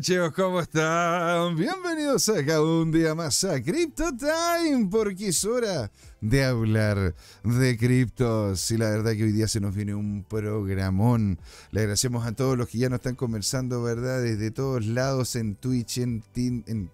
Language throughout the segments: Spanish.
chicos, ¿cómo están? Bienvenidos acá un día más a Crypto Time, porque es hora de hablar de criptos. Y la verdad que hoy día se nos viene un programón. Le agradecemos a todos los que ya nos están conversando, ¿verdad? Desde todos lados en Twitch, en, en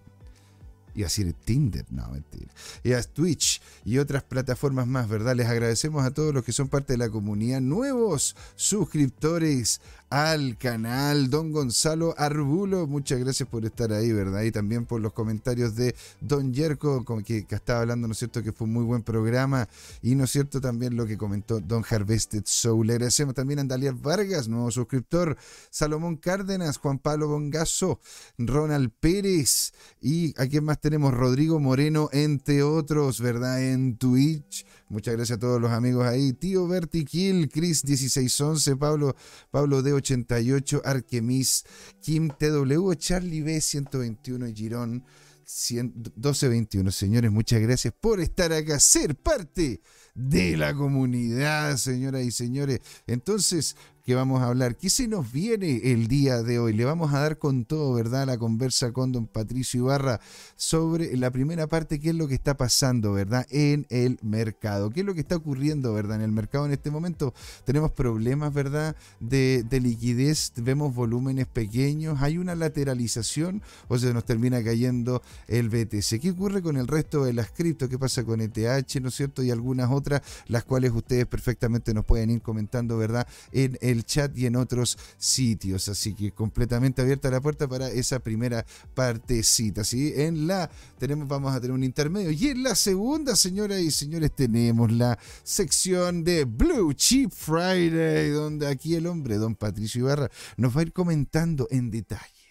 y a decir Tinder, no, mentira. Y a Twitch y otras plataformas más, ¿verdad? Les agradecemos a todos los que son parte de la comunidad, nuevos suscriptores al canal. Don Gonzalo Arbulo, muchas gracias por estar ahí, ¿verdad? Y también por los comentarios de Don Yerko, que, que estaba hablando, ¿no es cierto?, que fue un muy buen programa. Y, ¿no es cierto?, también lo que comentó Don Harvested Soul. Le agradecemos también a Andalier Vargas, nuevo suscriptor, Salomón Cárdenas, Juan Pablo Bongazo, Ronald Pérez y a quién más tenemos, Rodrigo Moreno, entre otros, ¿verdad?, en Twitch. Muchas gracias a todos los amigos ahí. Tío Vertiquil, Chris 1611, Pablo, Pablo D88, Arquemis, Kim TW, Charlie B 121 y Girón 1221. Señores, muchas gracias por estar acá, ser parte de la comunidad, señoras y señores. Entonces, que vamos a hablar. ¿Qué se nos viene el día de hoy? Le vamos a dar con todo, ¿verdad? La conversa con don Patricio Ibarra sobre la primera parte, qué es lo que está pasando, ¿verdad? En el mercado. ¿Qué es lo que está ocurriendo, ¿verdad? En el mercado en este momento tenemos problemas, ¿verdad? De, liquidez, vemos volúmenes pequeños, hay una lateralización o se nos termina cayendo el BTC. ¿Qué ocurre con el resto de las cripto? ¿Qué pasa con ETH, ¿no es cierto? Y algunas otras, las cuales ustedes perfectamente nos pueden ir comentando, ¿verdad? En el chat y en otros sitios. Así que completamente abierta la puerta para esa primera partecita. ¿sí? En la tenemos, vamos a tener un intermedio. Y en la segunda, señoras y señores, tenemos la sección de Blue Chip Friday, donde aquí el hombre, don Patricio Ibarra, nos va a ir comentando en detalle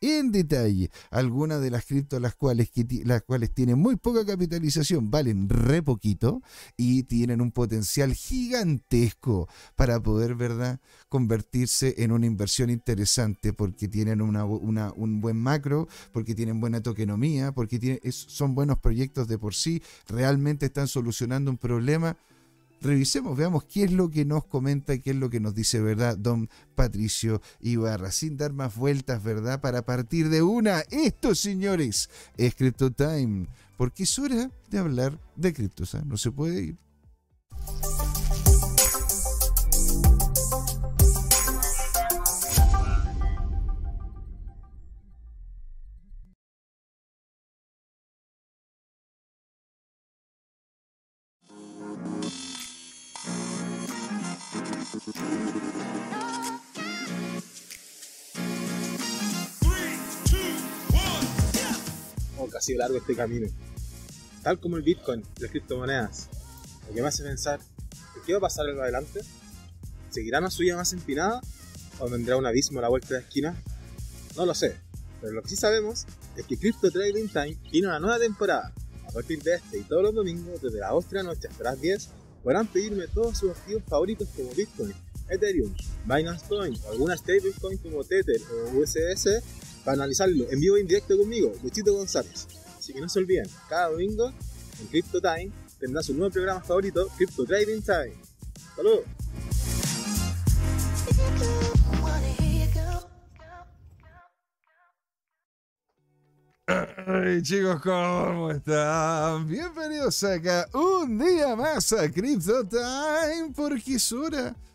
en detalle algunas de las criptos las cuales, las cuales tienen muy poca capitalización, valen re poquito y tienen un potencial gigantesco para poder, ¿verdad?, convertirse en una inversión interesante porque tienen una, un buen macro, porque tienen buena tokenomía, porque tienen, son buenos proyectos de por sí, realmente están solucionando un problema revisemos, veamos qué es lo que nos comenta qué es lo que nos dice, ¿verdad? Don Patricio Ibarra, sin dar más vueltas, ¿verdad? Para partir de una, esto, señores, es Crypto Time, porque es hora de hablar de criptos, ¿ah? no se puede ir. Sido largo este camino. Tal como el Bitcoin, las criptomonedas. Lo que me hace pensar, ¿qué va a pasar en adelante? ¿Seguirá una suya más empinada? ¿O vendrá un abismo a la vuelta de la esquina? No lo sé, pero lo que sí sabemos es que Crypto Trading Time tiene una nueva temporada. A partir de este y todos los domingos, desde las 8 de la noche hasta las 10, podrán pedirme todos sus activos favoritos como Bitcoin, Ethereum, Binance Coin o alguna stablecoin como Tether o USS para analizarlo en vivo e indirecto conmigo, Luchito González. Así que no se olviden, cada domingo en Crypto Time tendrá su nuevo programa favorito, Crypto Trading Time. ¡Saludos! Hey chicos, ¿cómo están? Bienvenidos acá un día más a Crypto Time porque es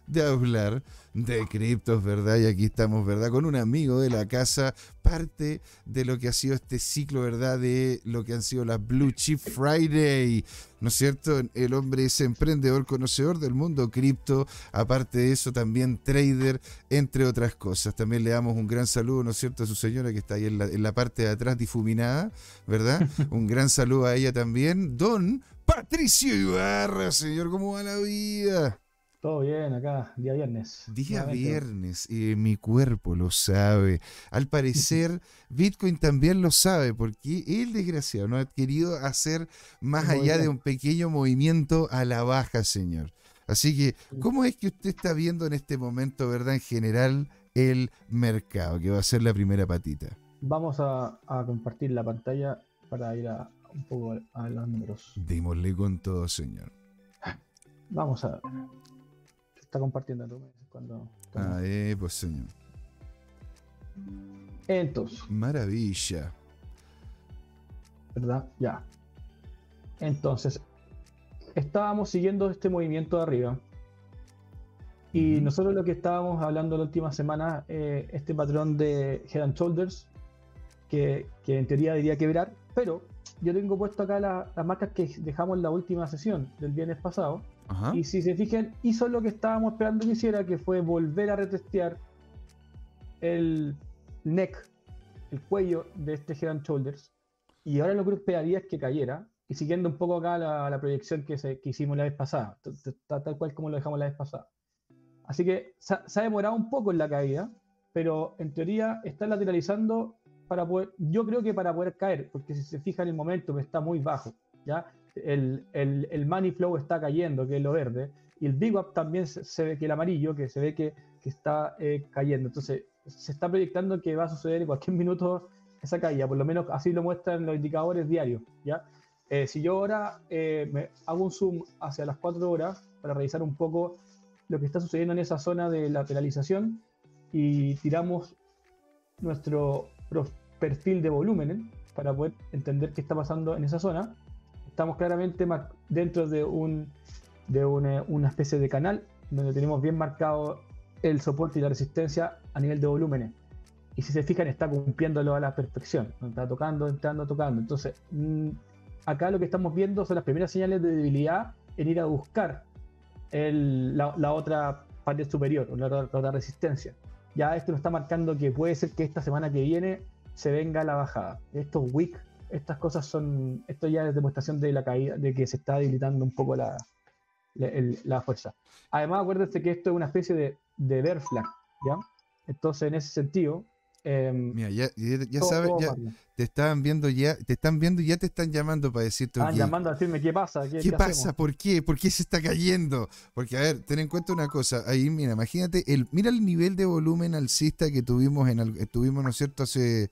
de hablar de criptos, ¿verdad? Y aquí estamos, ¿verdad? Con un amigo de la casa, parte de lo que ha sido este ciclo, ¿verdad? De lo que han sido las Blue Chip Friday, ¿no es cierto? El hombre es emprendedor, conocedor del mundo cripto, aparte de eso también trader, entre otras cosas. También le damos un gran saludo, ¿no es cierto?, a su señora que está ahí en la, en la parte de atrás difuminada, ¿verdad? un gran saludo a ella también. Don Patricio Ibarra, señor, ¿cómo va la vida? Todo bien acá, día viernes. Día viernes, y mi cuerpo lo sabe. Al parecer, Bitcoin también lo sabe, porque el desgraciado no ha querido hacer más allá de un pequeño movimiento a la baja, señor. Así que, ¿cómo es que usted está viendo en este momento, verdad, en general, el mercado, que va a ser la primera patita? Vamos a, compartir la pantalla para ir a un poco a los números. Démosle con todo, señor. Vamos a ver está compartiendo cuando, Ah, eh, pues señor. Entonces, Maravilla. ¿verdad? Ya. Entonces, estábamos siguiendo este movimiento de arriba. Y nosotros lo que estábamos hablando la última semana, eh, este patrón de Head and Shoulders, que, que en teoría debería quebrar, pero yo tengo puesto acá la- las marcas que dejamos en la última sesión del viernes pasado. Ajá. Y si se fijan, hizo lo que estábamos esperando que hiciera, que fue volver a retestear el neck, el cuello de este Head and Shoulders. Y ahora lo que esperaría es que cayera. Y siguiendo un poco acá la, la proyección que, se- que hicimos la vez pasada, t- t- está tal cual como lo dejamos la vez pasada. Así que se, se ha demorado un poco en la caída, pero en teoría está lateralizando para poder, yo creo que para poder caer, porque si se fija en el momento está muy bajo, ¿ya? El, el, el money flow está cayendo, que es lo verde, y el big up también se, se ve que el amarillo, que se ve que, que está eh, cayendo. Entonces, se está proyectando que va a suceder en cualquier minuto esa caída, por lo menos así lo muestran los indicadores diarios, ¿ya? Eh, si yo ahora eh, me hago un zoom hacia las 4 horas para revisar un poco lo que está sucediendo en esa zona de lateralización y tiramos nuestro perfil de volumen para poder entender qué está pasando en esa zona, estamos claramente dentro de, un, de una, una especie de canal donde tenemos bien marcado el soporte y la resistencia a nivel de volúmenes. Y si se fijan, está cumpliéndolo a la perfección. Está tocando, entrando, tocando. Entonces, mm, acá lo que estamos viendo son las primeras señales de debilidad en ir a buscar el- la, la otra parte superior, la, otra- la otra resistencia. Ya esto nos está marcando que puede ser que esta semana que viene se venga la bajada. Estos wick, estas cosas son, esto ya es demostración de la caída, de que se está debilitando un poco la, la, el- la fuerza. Además, acuérdense que esto es una especie de, de bear flag, ¿ya? Entonces, en ese sentido, em, Mira, ya, ya, ya todo- sabes, todo ya te estaban viendo ya, te están viendo y ya te están llamando para decirte ok, llamando a decirme qué pasa, qué, ¿Qué qué pasa? hacemos? ¿Por qué? ¿Por qué se está cayendo? Porque, a ver, ten en cuenta una cosa. Ahí, mira, imagínate, el, mira el nivel de volumen alcista que tuvimos, en eh, tuvimos ¿no es cierto?, hace,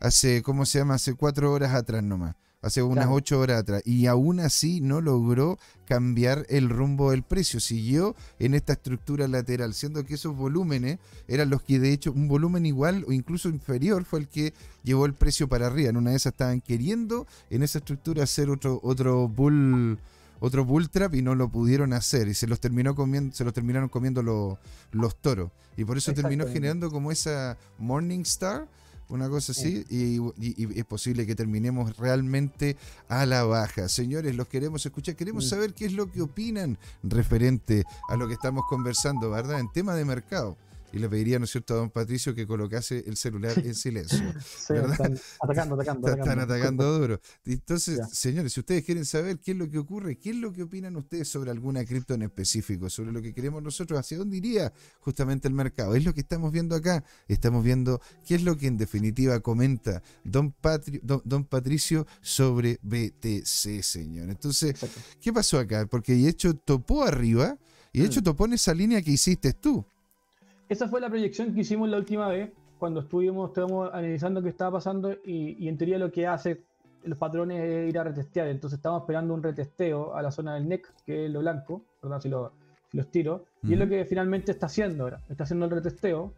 hace, ¿cómo se llama? Hace cuatro horas atrás nomás. Hace unas Claro. ocho horas atrás. Y aún así no logró cambiar el rumbo del precio. Siguió en esta estructura lateral, siendo que esos volúmenes eran los que, de hecho, un volumen igual o incluso inferior fue el que llevó el precio para arriba. En una de esas estaban queriendo en esa estructura hacer otro, otro bull otro bull trap y no lo pudieron hacer y se los terminó comiendo se los terminaron comiendo los, los toros y por eso terminó generando como esa morning star una cosa así y, y- y es posible que terminemos realmente a la baja. Señores los queremos escuchar. Queremos saber qué es lo que opinan referente a lo que estamos conversando verdad en tema de mercado y le pediría, ¿no es cierto?, a don Patricio que colocase el celular en silencio. Sí, ¿verdad? están atacando, atacando, Están atacando. atacando duro. Entonces, Ya. señores, si ustedes quieren saber qué es lo que ocurre, qué es lo que opinan ustedes sobre alguna cripto en específico, sobre lo que queremos nosotros, hacia dónde iría justamente el mercado. Es lo que estamos viendo acá. Estamos viendo qué es lo que en definitiva comenta don, Patri- don, don Patricio sobre BTC, señor. Entonces, Exacto. ¿qué pasó acá? Porque de hecho topó arriba y de hecho Mm. topó en esa línea que hiciste tú. Esa fue la proyección que hicimos la última vez, cuando estuvimos, estuvimos analizando qué estaba pasando y, y en teoría lo que hace los patrones es ir a retestear. Entonces estamos esperando un retesteo a la zona del NEC, que es lo blanco, perdón si, lo- si los tiro, y es lo que finalmente está haciendo ahora. Está haciendo el retesteo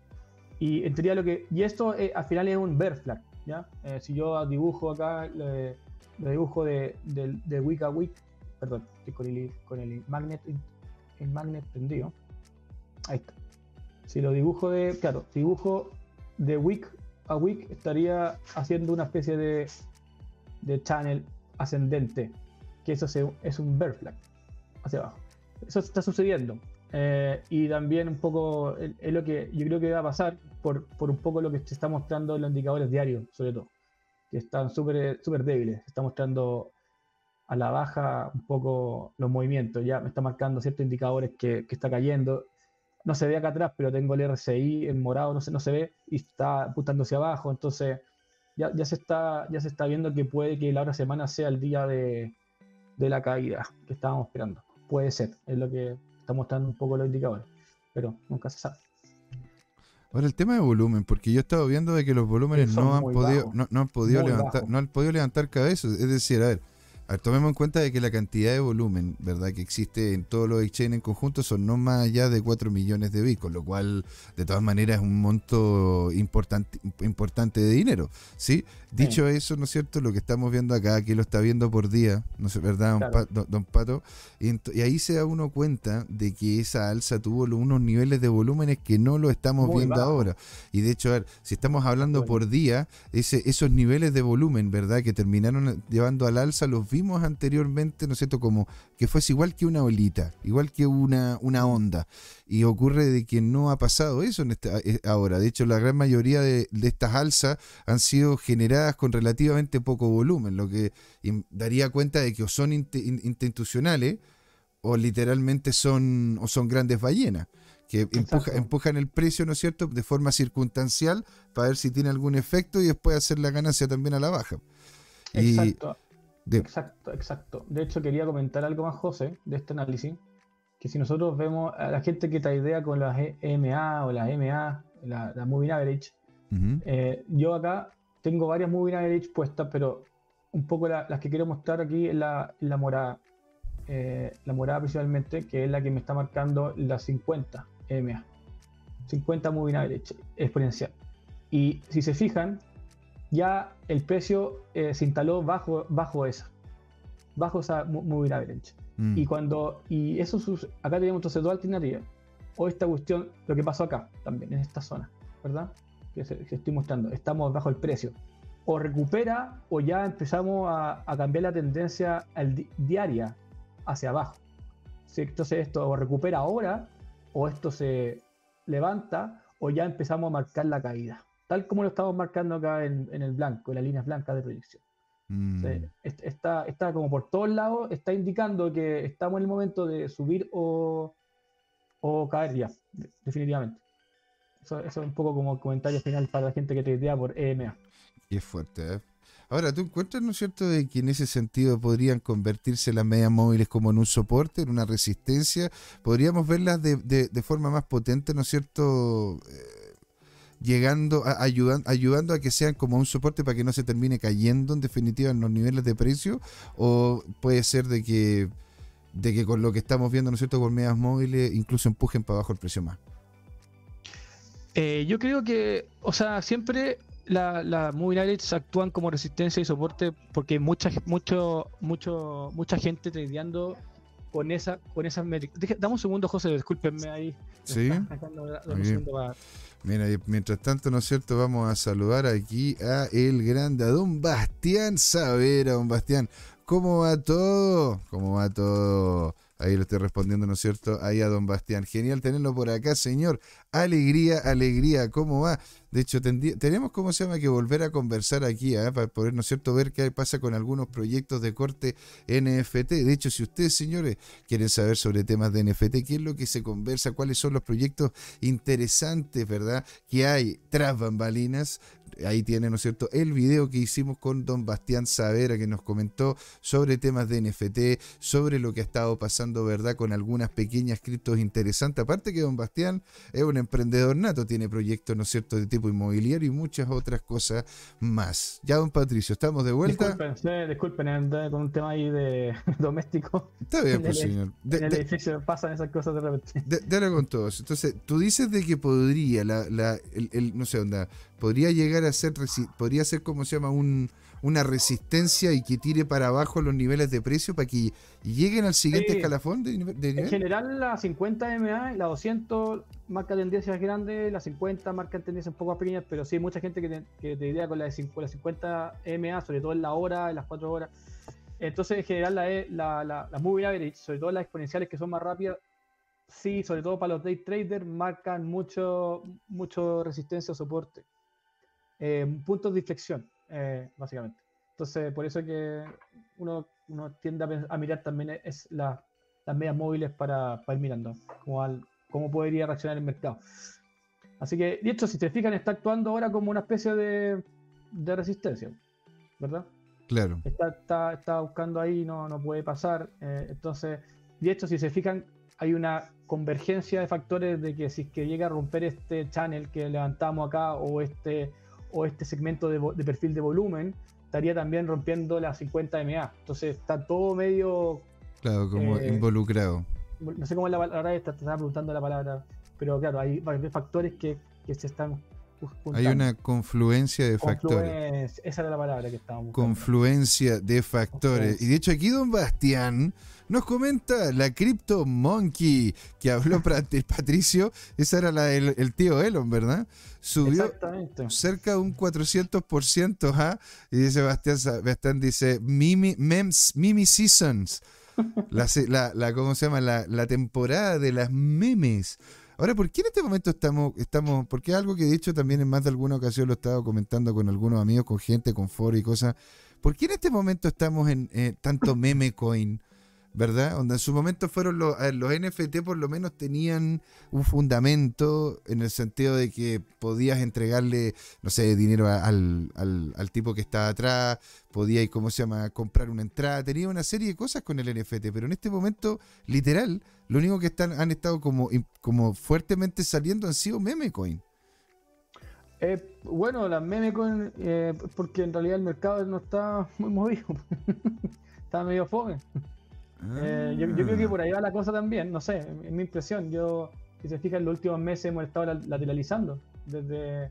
y en teoría lo que... Y esto eh, al final es un bear flag, ¿ya? Eh, si yo dibujo acá, lo dibujo de, de, de week a week, perdón, estoy con el, con el magnet, el magnet prendido. Ahí está. Si lo dibujo de, claro, dibujo de week a week, estaría haciendo una especie de, de channel ascendente, que eso es un bear flag hacia abajo. Eso está sucediendo. Eh, y también un poco es lo que yo creo que va a pasar por, por un poco lo que se está mostrando en los indicadores diarios, sobre todo, que están súper súper débiles. Está mostrando a la baja un poco los movimientos. Ya me está marcando ciertos indicadores que, que está cayendo. No se ve acá atrás, pero tengo el RSI en morado, no se, no se ve, y está apuntando hacia abajo. Entonces, ya, ya, se está, ya se está viendo que puede que la otra semana sea el día de, de la caída que estábamos esperando. Puede ser, es lo que está mostrando un poco los indicadores, pero nunca se sabe. Ahora el tema de volumen, porque yo he estado viendo de que los volúmenes no han podido, no, no han podido levantar, bajos. no han podido levantar cabeza. Es decir, a ver, A ver, tomemos en cuenta de que la cantidad de volumen, ¿verdad?, que existe en todos los exchanges en conjunto son no más allá de 4 millones de bitcoins, lo cual de todas maneras es un monto importante, importante de dinero, ¿sí? Dicho eso, ¿no es cierto? Lo que estamos viendo acá, que lo está viendo por día, ¿no es verdad, don, Pato? Y, ahí se da uno cuenta de que esa alza tuvo unos niveles de volúmenes que no lo estamos Muy viendo bajo. ahora. Y de hecho, a ver, si estamos hablando Bueno. por día, ese, esos niveles de volumen, ¿verdad? Que terminaron llevando al alza, los vimos anteriormente, ¿no es cierto? Como que fuese igual que una olita, igual que una, una onda. Y ocurre de que no ha pasado eso en esta, eh, ahora. De hecho, la gran mayoría de, de estas alzas han sido generadas con relativamente poco volumen, lo que daría cuenta de que o son institucionales o literalmente son, o son grandes ballenas que empuja- empujan el precio, ¿no es cierto?, de forma circunstancial para ver si tiene algún efecto y después hacer la ganancia también a la baja. Y Exacto. De- Exacto, exacto. De hecho, quería comentar algo más, José, de este análisis. Que si nosotros vemos a la gente que idea con las EMA o las MA, la, la Moving Average, Ujú, eh, yo acá tengo varias Moving Average puestas, pero un poco la- las que quiero mostrar aquí es la, la morada. Eh, la morada principalmente, que es la que me está marcando la 50 EMA. 50 Moving Average exponencial. Y si se fijan, ya el precio eh, se instaló bajo, bajo esa. Bajo esa mo- Moving Average. mm, Y cuando. Y eso acá tenemos entonces dos alternativas. O esta cuestión, lo que pasó acá también, en esta zona, ¿verdad? Que, se- que estoy mostrando. Estamos bajo el precio. O recupera o ya empezamos a, a cambiar la tendencia al di- diaria hacia abajo. Sí, Entonces esto o recupera ahora, o esto se levanta, o ya empezamos a marcar la caída. Tal como lo estamos marcando acá en, en el blanco, en las líneas blancas de proyección. mm, está, está como por todos lados, está indicando que estamos en el momento de subir o, o caer ya, de- definitivamente. Eso, eso es un poco como comentario final para la gente que te idea por EMA. Qué fuerte, ¿eh? Ahora, ¿tú encuentras, ¿no es cierto?, de que en ese sentido podrían convertirse las medias móviles como en un soporte, en una resistencia? ¿Podríamos verlas de, de- de forma más potente, ¿no es cierto?, eh, llegando, a, ayudan- ayudando a que sean como un soporte para que no se termine cayendo en definitiva en los niveles de precio? ¿O puede ser de que, de que con lo que estamos viendo, ¿no es cierto?, con medias móviles incluso empujen para abajo el precio más? Eh, yo creo que, o sea, siempre la, la averages actúan como resistencia y soporte porque mucha, mucho, mucho, mucha gente tradeando con esa, con esas métricas. Dame un segundo, José, discúlpenme ahí. Sí. Sacando- dame un bien. Mira, mientras tanto, ¿no es cierto? Vamos a saludar aquí a el grande, a don Bastián Savera, don Bastián. ¿Cómo va todo? ¿Cómo va todo? Ahí lo estoy respondiendo, ¿no es cierto? Ahí a don Bastián. Genial tenerlo por acá, señor. Alegría, alegría. ¿Cómo va? De hecho, tenemos, ¿cómo se llama?, que volver a conversar aquí, ¿ah? para poder, ¿no es cierto?, ver qué pasa con algunos proyectos de corte NFT. De hecho, si ustedes, señores, quieren saber sobre temas de NFT, qué es lo que se conversa, cuáles son los proyectos interesantes, ¿verdad?, que hay tras bambalinas. Ahí tiene, ¿no es cierto?, el video que hicimos con don Bastián Savera, que nos comentó sobre temas de NFT, sobre lo que ha estado pasando, ¿verdad?, con algunas pequeñas criptos interesantes. Aparte que don Bastián es un emprendedor nato, tiene proyectos, ¿no es cierto?, de tipo inmobiliario y muchas otras cosas más. Ya, don Patricio, ¿estamos de vuelta? Disculpen, sí, disculpen, con un tema ahí de doméstico. Está bien, en pues, señor. De- en el de- edificio pasan esas cosas de repente. De- Dale con todos. Entonces, tú dices de que podría, la, la- el, el- no sé, onda, podría llegar a ser, podría ser como se llama, un, una resistencia y que tire para abajo los niveles de precio para que lleguen al siguiente Sí. escalafón de, de En nivel. general, la 50 MA la 200 marca tendencias grandes, la 50 marca tendencias un poco más pequeñas, pero sí hay mucha gente que te, que te idea con la, de con la 50 MA, sobre todo en la hora, en las 4 horas. Entonces, en general, la, E- la, la, las moving average, sobre todo las exponenciales que son más rápidas, sí, sobre todo para los day traders, marcan mucho, mucho resistencia o soporte. Eh, puntos de inflexión, eh, básicamente. Entonces, por eso que uno, uno tiende a, a mirar también es la, las medias móviles para, para ir mirando cómo, al- cómo podría reaccionar el mercado. Así que, de hecho, si te fijan, está actuando ahora como una especie de, de resistencia, ¿verdad? Claro. Está, está, está buscando ahí, no, no puede pasar. eh, entonces, de hecho, si se fijan, hay una convergencia de factores de que si es que llega a romper este channel que levantamos acá o este, o este segmento de, de perfil de volumen, estaría también rompiendo las 50 MA. Entonces está todo medio. Claro, como Eh, involucrado. No sé cómo es la palabra te estaba preguntando la palabra. Pero claro, hay varios factores que, que se están juntando. Hay una confluencia de factores. Esa era la palabra que estábamos buscando. confluencia de factores. Y de hecho aquí don Bastián nos comenta la Crypto Monkey que habló Patricio, esa era la del el tío Elon, ¿verdad? Subió cerca de un 400%, ¿ah? Y dice Bastián, Bastián dice, Mimi, memes, Mimi Seasons. La, se- la, la- ¿cómo se llama? La, la temporada de las memes. Ahora, ¿por qué en este momento estamos, estamos, porque algo que de hecho también en más de alguna ocasión lo he estado comentando con algunos amigos, con gente, con foro y cosas, ¿por qué en este momento estamos en eh, tanto meme coin? ¿Verdad? Donde en su momento fueron los, los NFT por lo menos tenían un fundamento en el sentido de que podías entregarle, no sé, dinero al, al, al tipo que estaba atrás, podías, ¿cómo se llama?, comprar una entrada, tenía una serie de cosas con el NFT, pero en este momento, literal, lo único que están, han estado como, como fuertemente saliendo han sido meme coin. Eh, bueno, las memecoin, eh, porque en realidad el mercado no está muy movido. está medio fome. Eh, yo, creo que por ahí va la cosa también, no sé, es mi impresión. Yo, si se fijan, en los últimos meses hemos estado la- lateralizando. ¿Desde,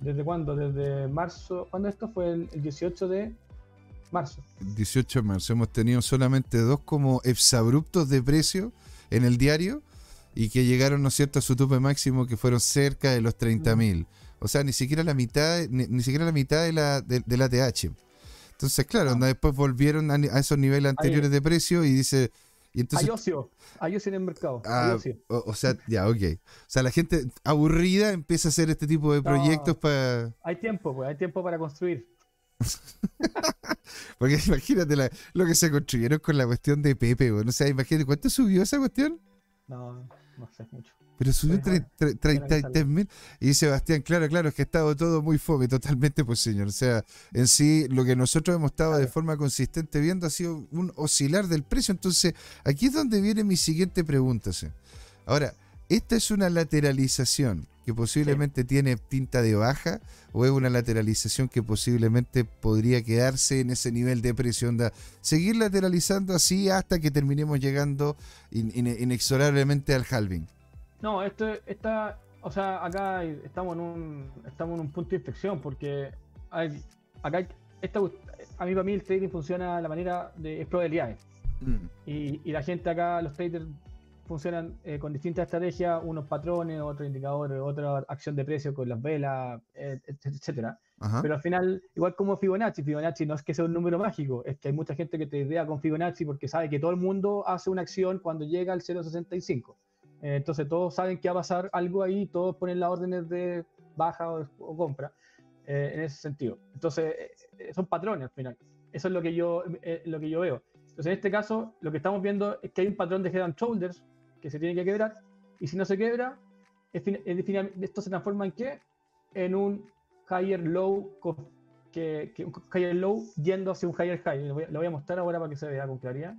desde cuándo? Desde marzo. ¿Cuándo esto fue? El, el 18 de marzo. 18 de marzo hemos tenido solamente dos como exabruptos de precio en el diario y que llegaron, ¿no es cierto?, a su tope máximo que fueron cerca de los 30 mil. O sea, ni siquiera la mitad, ni, ni siquiera la mitad de la, de, de la TH. Entonces, claro, Ah. después volvieron a, esos niveles anteriores de precio y dice... Y entonces, hay ocio, hay ocio en el mercado. Ah, o, o sea, ya, ok. O sea, la gente aburrida empieza a hacer este tipo de No. proyectos para... Hay tiempo, pues, hay tiempo para construir. Porque imagínate la- lo que se construyeron con la cuestión de Pepe, güey. O sea, imagínate, ¿cuánto subió esa cuestión? No, no sé mucho. Pero subió Pues, bueno, tre- tre- 33 mil. Y dice Sebastián, claro, claro, es que ha estado todo muy fome, totalmente, pues señor. O sea, en sí, lo que nosotros hemos estado de forma consistente viendo ha sido un oscilar del precio. Entonces, aquí es donde viene mi siguiente pregunta. ¿sí? Ahora, ¿esta es una lateralización que posiblemente tiene tinta de baja o es una lateralización que posiblemente podría quedarse en ese nivel de precio? Onda, seguir lateralizando así hasta que terminemos llegando in- in- inexorablemente al halving. No, esto está, o sea, acá estamos en un, estamos en un punto de inflexión porque hay, acá hay- esta, a mí para mí el trading funciona de la manera de es probabilidades y, y la gente acá, los traders funcionan eh, con distintas estrategias, unos patrones, otros indicadores, otra acción de precio con las velas, eh, et- etcétera. Ajá. Pero al final, igual como Fibonacci, Fibonacci no es que sea un número mágico, es que hay mucha gente que te idea con Fibonacci porque sabe que todo el mundo hace una acción cuando llega al 0.65. Eh, entonces todos saben que va a pasar algo ahí, todos ponen las órdenes de baja o, o compra eh, en ese sentido. Entonces eh, eh, son patrones al final. Eso es lo que yo, eh, lo que yo veo. Entonces en este caso lo que estamos viendo es que hay un patrón de head and shoulders que se tiene que quebrar y si no se quebra, es es esto se transforma en qué? En un higher low que, que un higher low yendo hacia un higher high. Lo voy, lo voy a mostrar ahora para que se vea con claridad.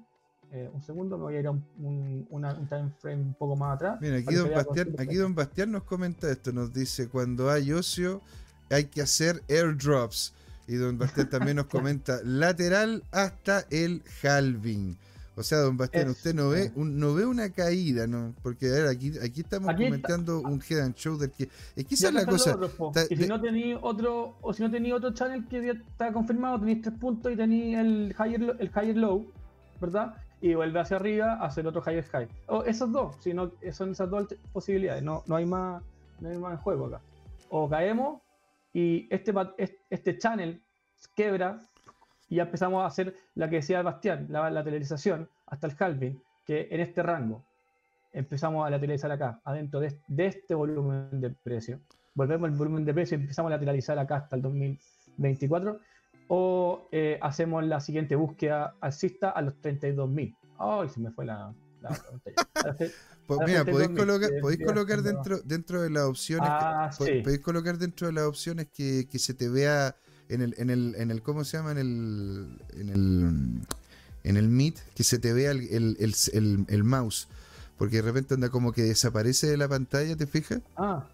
Eh, un segundo, me voy a ir a un, un, una- un time frame un poco más atrás. Mira, aquí don, Bastián, aquí don Bastián nos comenta esto, nos dice, cuando hay ocio hay que hacer airdrops. Y don Bastián también nos comenta, lateral hasta el halving. O sea, don Bastián, Es- usted no ve, eh. un- no ve una caída, ¿no? Porque a ver, aquí, aquí estamos Aquí está- comentando un head and shoulder que... Es que esa es la cosa. está- y de- si no tenéis otro, o si no tenéis otro channel que ya está confirmado, tenéis tres puntos y tenéis el higher, el higher low, ¿verdad? Y vuelve hacia arriba hacia el otro high. O esos dos, si no, son esas dos posibilidades. No, no hay más, no hay más juego acá. O caemos y este, este channel quebra y ya empezamos a hacer la que decía Bastián, la lateralización hasta el halving, que en este rango empezamos a lateralizar acá, adentro de, de este volumen de precio. Volvemos al volumen de precio y empezamos a lateralizar acá hasta el 2024. O eh, hacemos la siguiente búsqueda alcista a los 32.000. ¡Ay! se me fue la, la. Pues mira, podéis colocar, podéis dentro, dentro de las opciones, que- Ah, sí. podéis colocar dentro de las opciones que, que se te vea en el, en el, en el, ¿cómo se llama? En el, en el, en el Meet, que se te vea el, el, el, el- el mouse. Porque de repente anda como que desaparece de la pantalla, ¿te fijas? Ah,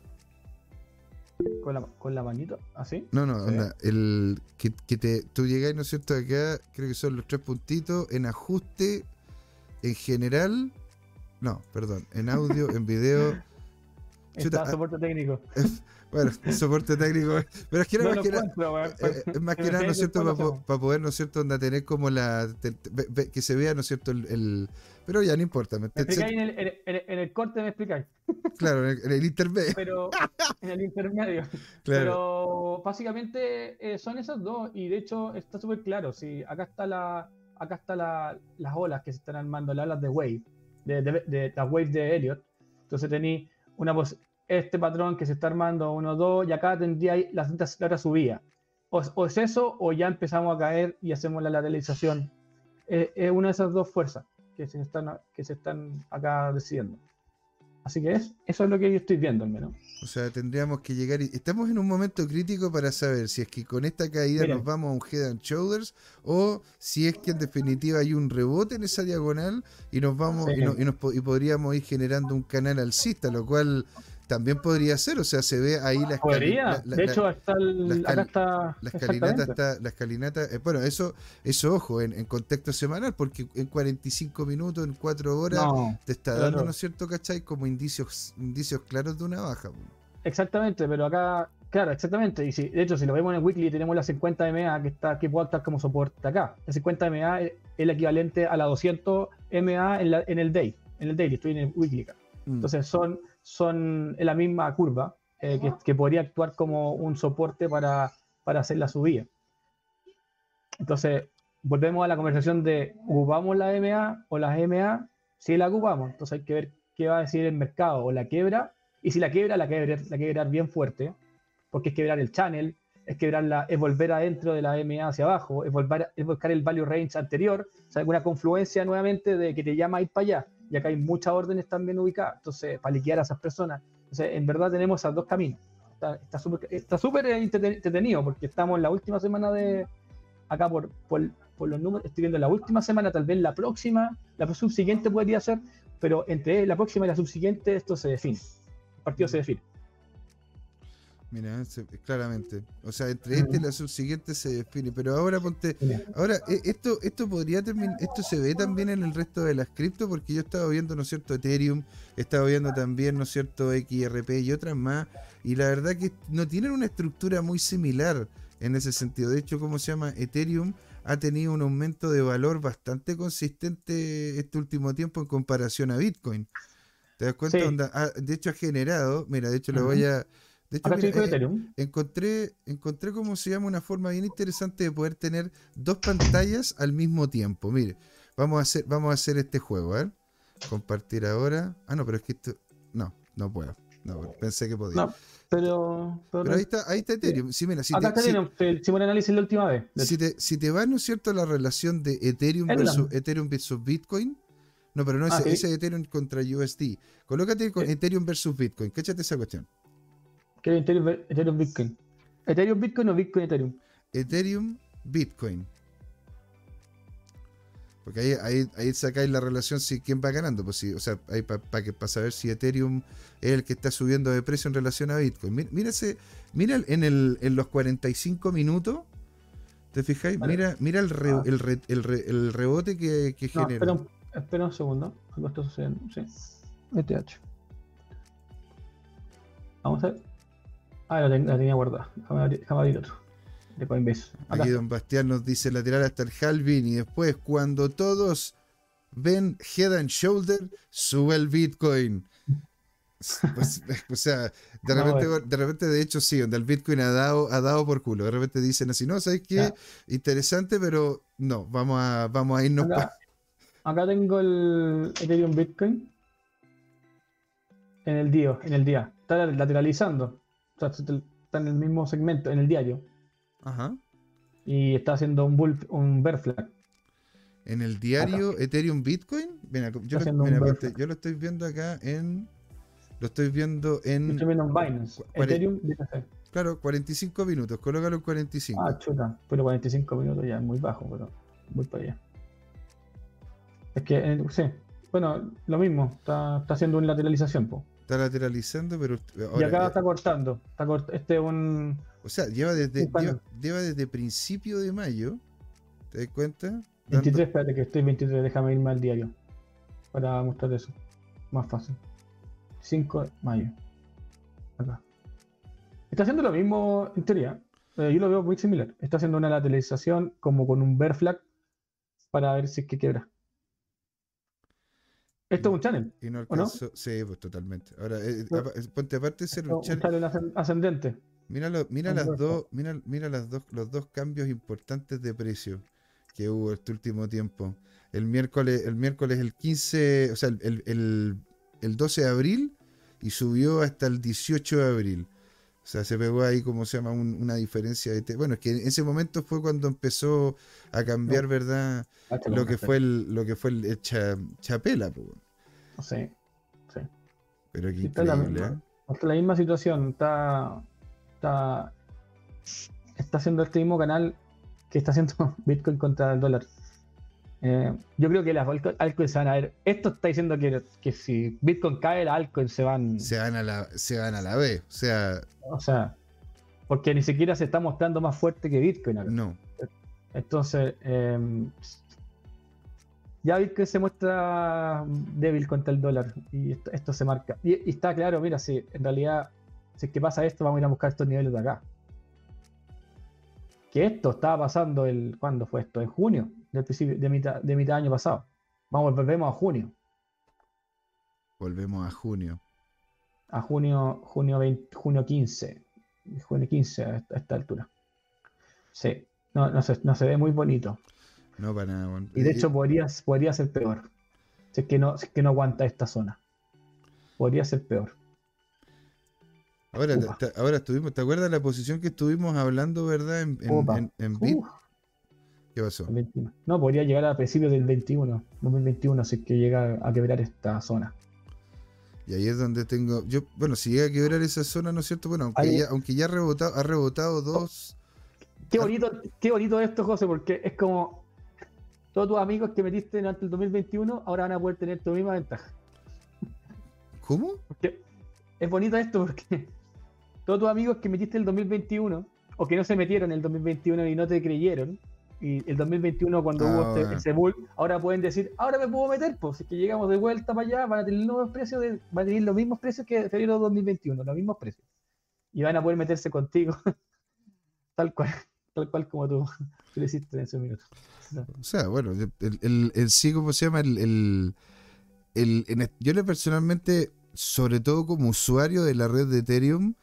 con la, con la manito, así. No, no, Sí. onda, el que, que te, tú llegáis, ¿no es cierto? Acá, creo que son los tres puntitos, en ajuste, en general, no, perdón, en audio, en video, Chuta, Está ah. soporte técnico. bueno, soporte técnico, pero es que era No más que nada, eh, eh, más que nada, ¿no es cierto? Para poder, ¿no es cierto? Onda, tener como la, te- te- que se vea, ¿no es cierto? El, el- pero ya no importa, me- Me explicáis en el, en, en el corte, me explicáis. claro, en el, en el intermedio, Pero en el intermedio. claro, Pero básicamente eh, son esos dos. Y de hecho está súper claro. Si acá está la. Acá está la, las olas que se están armando, las olas de Wave, de, de, de- las Waves de Elliot. Entonces tenéis una este patrón que se está armando, uno, dos, y acá tendríais la, la otra subida. O, o es eso, o ya empezamos a caer y hacemos la lateralización. Eh, es una de esas dos fuerzas que se están, que se están acá decidiendo. Así que es, eso es lo que yo estoy viendo, al menos. o sea, tendríamos que llegar, y estamos en un momento crítico para saber si es que con esta caída Miren. nos vamos a un head and shoulders o si es que en definitiva hay un rebote en esa diagonal y nos vamos Sí. y, no- y nos y podríamos ir generando un canal alcista, lo cual también podría ser, o sea, se ve ahí la escali- Podría. la- la- de hecho, el- la acá está. la escalinata está, la escalinata, eh, bueno, eso, eso ojo, en, en contexto semanal, porque en 45 minutos, en 4 horas, No, te está dando, ¿no es cierto, cachai? Como indicios, indicios claros de una baja. exactamente, pero acá, claro, exactamente. Y si, de hecho, si lo vemos en el weekly, tenemos la 50 MA que está que puede actuar como soporte acá. La 50 MA es el equivalente a la 200 MA en, la- en el day. En el daily, estoy en el weekly acá. Mm. Entonces son, son en la misma curva eh, que, que podría actuar como un soporte para, para hacer la subida. Entonces, volvemos a la conversación de ¿ocupamos la MA o las MA? Si la ocupamos, entonces hay que ver qué va a decir el mercado o la quiebra. Y si la quiebra, la quebrar, la quebrar bien fuerte, porque es quebrar el channel, es quebrarla, es volver adentro de la MA hacia abajo, es, volver, es buscar el value range anterior, o sea, alguna confluencia nuevamente de que te llama a ir para allá. Y acá hay muchas órdenes también ubicadas, entonces, para liquidar a esas personas. Entonces, en verdad tenemos esos dos caminos. Está- súper está súper entreten- entretenido porque estamos en la última semana de. Acá por, por, por los números, estoy viendo la última semana, tal vez la próxima, la subsiguiente podría ser, pero entre la próxima y la subsiguiente esto se define. El partido se define. Mira, se- claramente. O sea, entre este y la subsiguiente se define. Pero ahora ponte. Ahora, e- esto, esto podría terminar. Esto se ve también en el resto de las cripto, porque yo estaba viendo, ¿no es cierto?, Ethereum, he estado viendo también, ¿no es cierto?, XRP y otras más. Y la verdad que no tienen una estructura muy similar en ese sentido. De hecho, ¿cómo se llama? Ethereum ha tenido un aumento de valor bastante consistente este último tiempo en comparación a Bitcoin. ¿Te das cuenta? Sí. Onda, ha- de hecho, ha generado. Mira, de hecho, lo voy a. De hecho, mira, eh, encontré, encontré cómo se llama una forma bien interesante de poder tener dos pantallas al mismo tiempo. Mire, vamos a hacer, vamos a hacer este juego, a ver. Compartir ahora. Ah, no, pero es que esto. No, no puedo. No, pensé que podía. No, pero. pero pero ahí está, ahí está Ethereum. Sí, mira, si acá te, está si- hicimos el análisis la última vez. si te, si te va, ¿no es cierto?, la relación de Ethereum versus, Ethereum versus Bitcoin. No, pero no, Ah, ese, sí. ese Ethereum contra USD. Colócate con. Ethereum versus Bitcoin. Cáchate esa cuestión. Era Ethereum, Ethereum Bitcoin. ¿Ethereum Bitcoin o Bitcoin Ethereum? Ethereum, Bitcoin. Porque ahí, ahí, ahí sacáis la relación si quién va ganando. Pues sí, o sea, ahí para para saber si Ethereum es el que está subiendo de precio en relación a Bitcoin. Mira, mira, ese- mira en, el, en los 45 minutos. ¿Te fijáis? Vale. Mira, mira el, re- Ah. el, re- el re- el rebote que, que No, genera. espera un, espera un segundo. Algo está sucediendo. Sí. ETH. Vamos a ver. Ah, la, ten- la tenía guardada. Déjame abrir, otro. De Coinbase. Acá. Aquí don Bastián nos dice lateral hasta el halving y después cuando todos ven head and shoulder, sube el Bitcoin. Pues, o sea, de repente, de repente, de hecho, sí, donde el Bitcoin ha dado, ha dado por culo. De repente dicen así, no, ¿sabes qué? Interesante, pero no, vamos a, vamos a irnos Acá, acá tengo el Ethereum Bitcoin en el día, en el día. Está lateralizando. Está en el mismo segmento, en el diario. Ajá. Y está haciendo un bull, un bear flag. En el diario Ethereum Bitcoin, mira, yo, lo, flag. yo lo estoy viendo acá en. Lo estoy viendo en. Estoy viendo en Binance. Ethereum. Claro, 45 minutos, colócalo en 45. Ah, chuta. Pero 45 minutos ya es muy bajo, pero voy para allá. Es que, eh, sí. Bueno, lo mismo. Está, está haciendo una lateralización, po. Está lateralizando, pero. y acá está cortando. Está este es un. O sea, lleva desde, lleva, desde principio de mayo. ¿Te das cuenta? 23, espérate que estoy 23, déjame irme al diario. Para mostrar eso. Más fácil. 5 de mayo. Acá. Está haciendo lo mismo en teoría. Eh, yo lo veo muy similar. Está haciendo una lateralización como con un bear flag para ver si es que quiebra. Esto es un channel. Y no alcanzó, Sí, pues totalmente. Ahora, eh, eh, ponte aparte de ser un channel. ascendente. Mira, mira las dos, mira, mira las dos, los dos cambios importantes de precio que hubo este último tiempo. El miércoles, el miércoles el 15, o sea, el, el, el 12 de abril y subió hasta el 18 de abril. O sea, se pegó ahí, como se llama, una diferencia de... Bueno, es que en ese momento fue cuando empezó a cambiar, ¿verdad? Lo que, fue el, lo que fue el, Chapela. Pues. Sí, sí. Pero la, ¿eh? la misma situación. Está, está, está haciendo este mismo canal que está haciendo Bitcoin contra el dólar. Eh, yo creo que las altcoins se van a ver. Esto está diciendo que, que si Bitcoin cae, las altcoins se van. Se van a la, se van a la B. O sea. O sea. Porque ni siquiera se está mostrando más fuerte que Bitcoin No. Entonces. Em, ya Bitcoin se muestra débil contra el dólar. Y esto, se marca. Y, está claro, mira, si en realidad. Si es que pasa esto, vamos a ir a buscar estos niveles de acá. Que esto estaba pasando el. ¿Cuándo fue esto? En junio de mitad, de mitad año pasado. Vamos, volvemos a junio. Volvemos a junio. A junio, junio, 20, junio 15. Junio 15 a esta, altura. Sí, no, no, se, no se ve muy bonito. No para nada. Y de hecho podría, podría ser peor. Si es que no, que no aguanta esta zona. Podría ser peor. Ahora, ahora estuvimos, ¿te acuerdas de la posición que estuvimos hablando, verdad? En, en, en, Bit? ¿Qué pasó? No, podría llegar a principios del 21, 2021, si es que llega a quebrar esta zona. Y ahí es donde tengo. Yo, bueno, si llega a quebrar esa zona, ¿no es cierto? Bueno, aunque, ya, aunque ya ha rebotado, ha rebotado dos. Qué bonito, qué bonito esto, José, porque es como todos tus amigos que metiste antes del 2021 ahora van a poder tener tu misma ventaja. ¿Cómo? Porque es bonito esto porque todos tus amigos que metiste en el 2021 o que no se metieron en el 2021 y no te creyeron, y el 2021 cuando hubo este, ese bull, ahora pueden decir, ahora me puedo meter, pues si es que llegamos de vuelta para allá, van a tener los precios, de, van a tener los mismos precios que febrero de 2021, los mismos precios. Y van a poder meterse contigo, tal cual, tal cual como tú, tú lo hiciste en ese minuto. O sea, bueno, el, el, sí, ¿cómo se llama? El, el, yo personalmente, sobre todo como usuario de la red de Ethereum,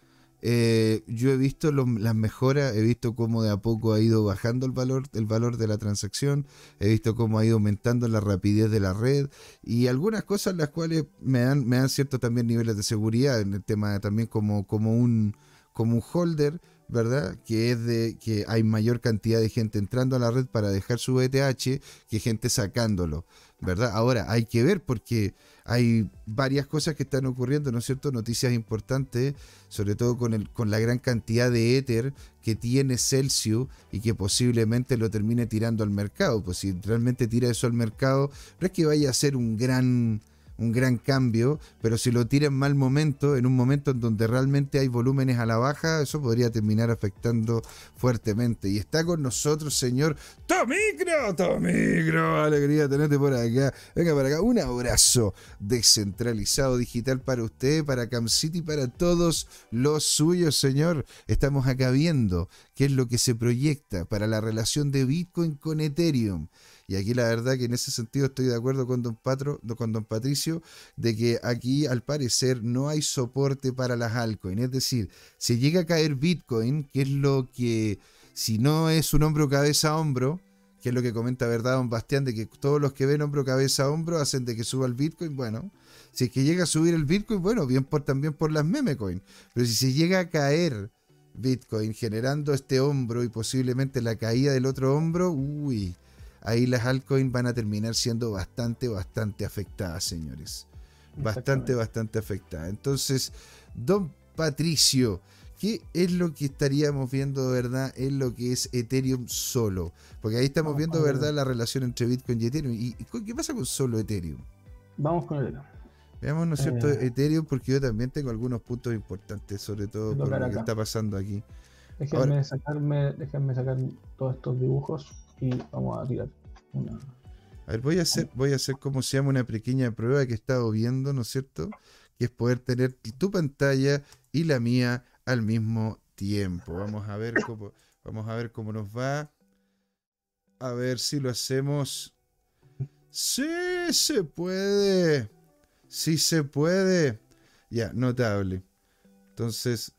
eh, yo he visto las mejoras, he visto cómo de a poco ha ido bajando el valor, el valor de la transacción, he visto cómo ha ido aumentando la rapidez de la red y algunas cosas las cuales me dan, me dan ciertos también niveles de seguridad en el tema también como, como, un, como un holder. ¿verdad? Que es de que hay mayor cantidad de gente entrando a la red para dejar su ETH que gente sacándolo, ¿verdad? Ahora hay que ver porque hay varias cosas que están ocurriendo, ¿no es cierto? Noticias importantes, sobre todo con, el, con la gran cantidad de Ether que tiene Celsius y que posiblemente lo termine tirando al mercado. Pues si realmente tira eso al mercado, no es que vaya a ser un gran un gran cambio, pero si lo tira en mal momento, en un momento en donde realmente hay volúmenes a la baja, eso podría terminar afectando fuertemente. Y está con nosotros, señor Tomicro, Tomicro, alegría tenerte por acá. Venga para acá, un abrazo descentralizado digital para usted, para Cam City, para todos los suyos, señor. Estamos acá viendo qué es lo que se proyecta para la relación de Bitcoin con Ethereum. Y aquí la verdad que en ese sentido estoy de acuerdo con don, Patro, con don Patricio de que aquí al parecer no hay soporte para las altcoins. Es decir, si llega a caer Bitcoin, que es lo que, si no es un hombro cabeza a hombro, que es lo que comenta verdad don Bastián, de que todos los que ven hombro cabeza a hombro hacen de que suba el Bitcoin, bueno, si es que llega a subir el Bitcoin, bueno, bien por, también por las meme coin. Pero si se llega a caer Bitcoin generando este hombro y posiblemente la caída del otro hombro, uy, ahí las altcoins van a terminar siendo bastante, bastante afectadas, señores. Bastante, bastante afectadas. Entonces, don Patricio, ¿qué es lo que estaríamos viendo, verdad, en lo que es Ethereum solo? Porque ahí estamos viendo, verdad, la relación entre Bitcoin y Ethereum. ¿Y qué pasa con solo Ethereum? Vamos con Ethereum. Veamos, ¿no es cierto? Eh. Ethereum, porque yo también tengo algunos puntos importantes, sobre todo por lo que está pasando aquí. Déjenme Ahora- sacarme, déjenme sacar todos estos dibujos y vamos a tirar una. A ver, voy a hacer, voy a hacer como se llama una pequeña prueba que he estado viendo, ¿no es cierto? Que es poder tener tu pantalla y la mía al mismo tiempo. Vamos a ver cómo, vamos a ver cómo nos va. A ver si lo hacemos. Sí, se puede. Sí se puede. Ya, notable. Entonces,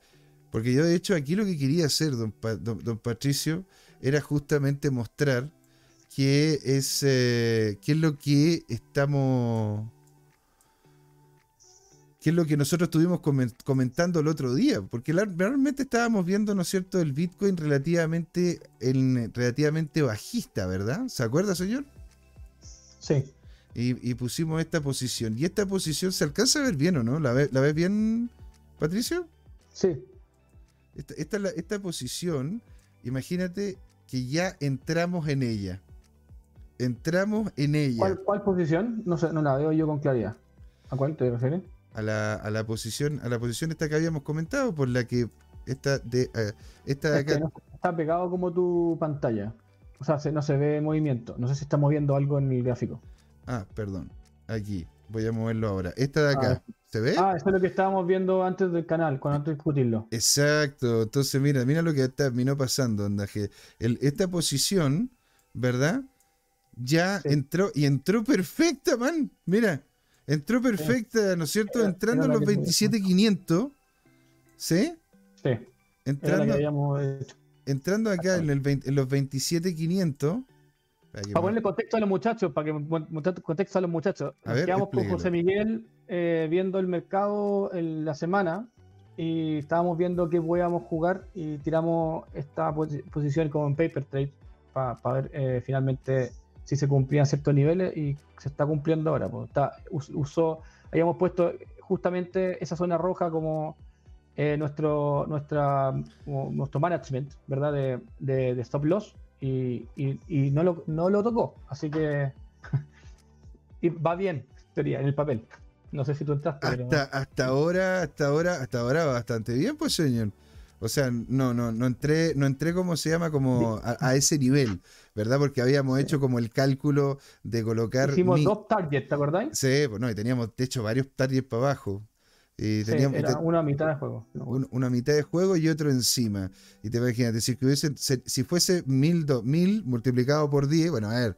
porque yo de hecho aquí lo que quería hacer, don, Pa- don- don Patricio, era justamente mostrar qué es, eh, qué es lo que estamos... ¿Qué es lo que nosotros estuvimos comen- comentando el otro día? Porque realmente estábamos viendo, ¿no es cierto?, el Bitcoin relativamente, en, relativamente bajista, ¿verdad? ¿Se acuerda, señor? Sí, Y, y pusimos esta posición. ¿Y esta posición se alcanza a ver bien o no? ¿La, ve- la ves bien, Patricio? sí. Esta, esta, esta posición, imagínate que ya entramos en ella. Entramos en ella. ¿Cuál, cuál posición? No sé, no la veo yo con claridad. ¿A cuál te refieres? a la, a la posición a la posición esta que habíamos comentado por la que esta de eh, esta de Es que acá no está pegado como tu pantalla. O sea, se- no se ve movimiento. No sé si está moviendo algo en el gráfico. ah perdón aquí voy a moverlo ahora esta de acá se ve Ah, eso es lo que estábamos viendo antes del canal, cuando antes de discutirlo. exacto. Entonces mira mira lo que terminó pasando onda, que el- esta posición verdad ya Sí. entró y entró perfecta man. Mira entró perfecta no es cierto Era- entrando en los que- 27500 sí Sí, entrando entrando acá en, el 20 en los 27500 Espera que Para me- ponerle contexto a los muchachos, para que contexto a los muchachos. A ver, quedamos con. José Miguel eh, viendo el mercado en la semana y estábamos viendo qué podíamos jugar y tiramos esta posi- posición como en paper trade para ver eh, finalmente si se cumplían ciertos niveles y se está cumpliendo ahora. pues. Está- us- usó, habíamos puesto justamente esa zona roja como eh, nuestro, nuestra, como nuestro management, ¿verdad? De, de- de stop loss y, y- y no, lo, no lo tocó. Así que y va bien, en teoría, en el papel. No sé si tú entraste, pero Hasta, hasta ahora, hasta ahora, hasta ahora bastante bien, pues señor. O sea, no, no, no entré, no entré como se llama, como a, a ese nivel, ¿verdad? Porque habíamos hecho como el cálculo de colocar. hicimos mi- dos targets, ¿te acordáis? Sí, pues no, y teníamos de hecho varios targets para abajo. Y Sí, era una mitad de juego. No, un- una mitad de juego y otro encima. Y te imaginas, decir que hubiese, se- si fuese mil, dos mil multiplicado por 10, bueno, a ver,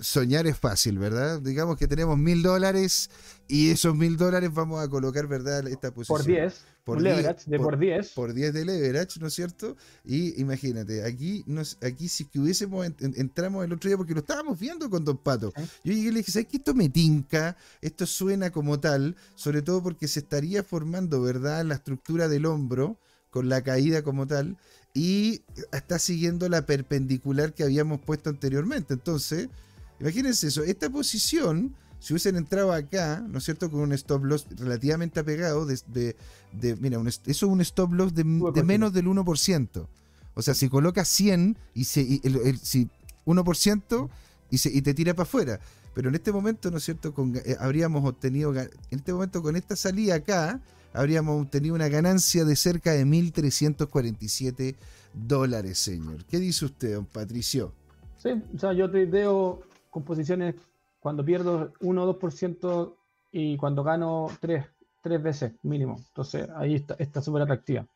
soñar es fácil, ¿verdad? Digamos que tenemos mil dólares y esos mil dólares vamos a colocar, ¿verdad? Esta posición. por 10, por un 10, leverage de por- por 10. por 10 de leverage, ¿no es cierto? Y imagínate, aquí, nos, aquí si que hubiésemos, en- en- entramos el otro día, porque lo estábamos viendo con Don Pato. Yo llegué y le dije, ¿sabes que esto me tinca? Esto suena como tal, sobre todo porque se estaría formando, ¿verdad? La estructura del hombro con la caída como tal y está siguiendo la perpendicular que habíamos puesto anteriormente. Entonces, imagínense eso, esta posición, si hubiesen entrado acá, ¿no es cierto? Con un stop loss relativamente apegado, de, de- de- mira, un eso es un stop loss de, menos del 1%. O sea, si colocas 100 y, se, y el- el- si 1% y, se, y te tira para afuera. Pero en este momento, ¿no es cierto? Con, eh, habríamos obtenido, en este momento con esta salida acá, habríamos obtenido una ganancia de cerca de 1.347 dólares, señor. ¿Qué dice usted, don Patricio? Sí, o sea, yo tradeo con posiciones cuando pierdo 1 o 2% y cuando gano 3, tres veces mínimo. Entonces ahí está está súper atractiva.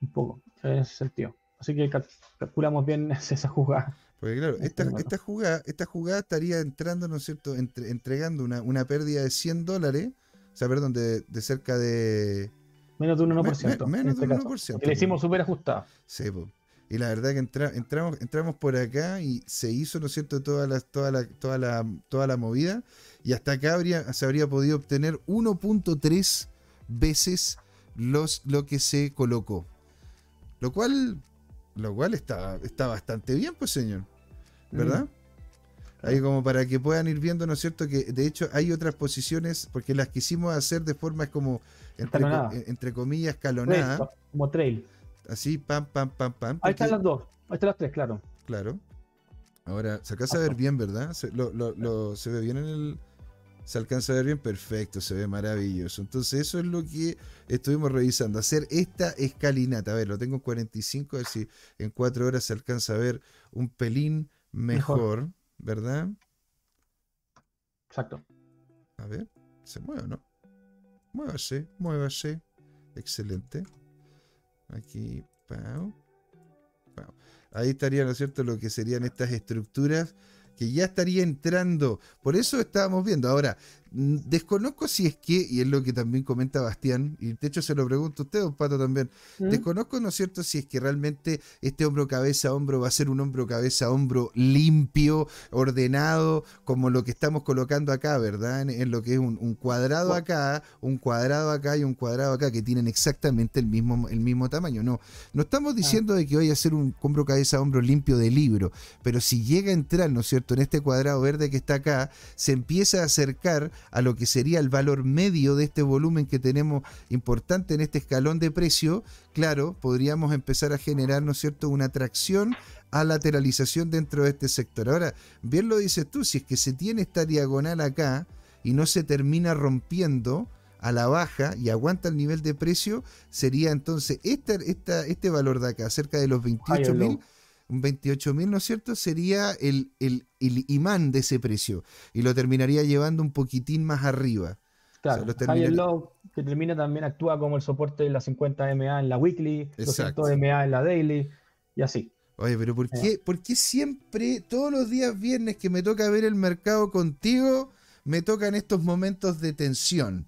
Un poco, en ese sentido. Así que cal- calculamos bien esa jugada. Porque claro, esta, esta jugada, esta jugada estaría entrando, ¿no es cierto?, Entre- entregando una, una pérdida de 100 dólares, o sea, perdón, de, de cerca de... Menos de un Me- 1%. me- menos en de este un caso, 1%, porque Le hicimos súper ajustado. Sí, po. Y la verdad que entra- entramos, entramos por acá y se hizo, ¿no es cierto?, toda la, toda la, toda la, toda la movida. Y hasta acá habría, se habría podido obtener 1.3 veces los, lo que se colocó. Lo cual, lo cual está, está bastante bien, pues señor. ¿Verdad? Mm. Ahí como para que puedan ir viendo, ¿no es cierto? Que de hecho hay otras posiciones, porque las quisimos hacer de forma como, entre, comillas, escalonada. como trail. Así, pam, pam, pam, pam. Ahí están las dos. Ahí están las tres, claro. Claro. Ahora, se alcanza a ver bien, ¿verdad? Se, lo- lo- lo- se ve bien en el. ¿Se alcanza a ver bien? Perfecto, se ve maravilloso. Entonces eso es lo que estuvimos revisando, hacer esta escalinata. A ver, lo tengo en 45, a ver si en cuatro horas se alcanza a ver un pelín mejor, ¿verdad? Exacto. A ver, ¿se mueve o no? Muévase, muévase. Excelente. Aquí, pau. Ahí estaría, ¿no es cierto?, lo que serían estas estructuras que ya estaría entrando. Por eso estábamos viendo. Ahora, desconozco si es que, y es lo que también comenta Bastián, y de hecho se lo pregunto a usted, don Pato, también. ¿Mm? Desconozco, ¿no es cierto?, si es que realmente este hombro cabeza hombro va a ser un hombro cabeza hombro limpio, ordenado, como lo que estamos colocando acá, ¿verdad? En, en lo que es un, un cuadrado acá, un cuadrado acá y un cuadrado acá, que tienen exactamente el mismo, el mismo tamaño. No, no estamos diciendo de que vaya a ser un hombro cabeza hombro limpio de libro, pero si llega a entrar, ¿no es cierto?, en este cuadrado verde que está acá, se empieza a acercar a lo que sería el valor medio de este volumen que tenemos importante en este escalón de precio, claro, podríamos empezar a generar, ¿no es cierto?, una atracción a lateralización dentro de este sector. Ahora, bien lo dices tú, si es que se tiene esta diagonal acá y no se termina rompiendo a la baja y aguanta el nivel de precio, sería entonces esta, esta, este valor de acá, cerca de los 28 Higher mil, low. un 28 mil, ¿no es cierto? Sería el, el, el imán de ese precio y lo terminaría llevando un poquitín más arriba. Claro, lo High terminaría- que termina también actúa como el soporte de la 50 MA en la weekly, Exacto. 200 MA en la daily, y así. Oye, pero ¿por Eh. qué, por qué siempre, todos los días viernes que me toca ver el mercado contigo, me tocan estos momentos de tensión?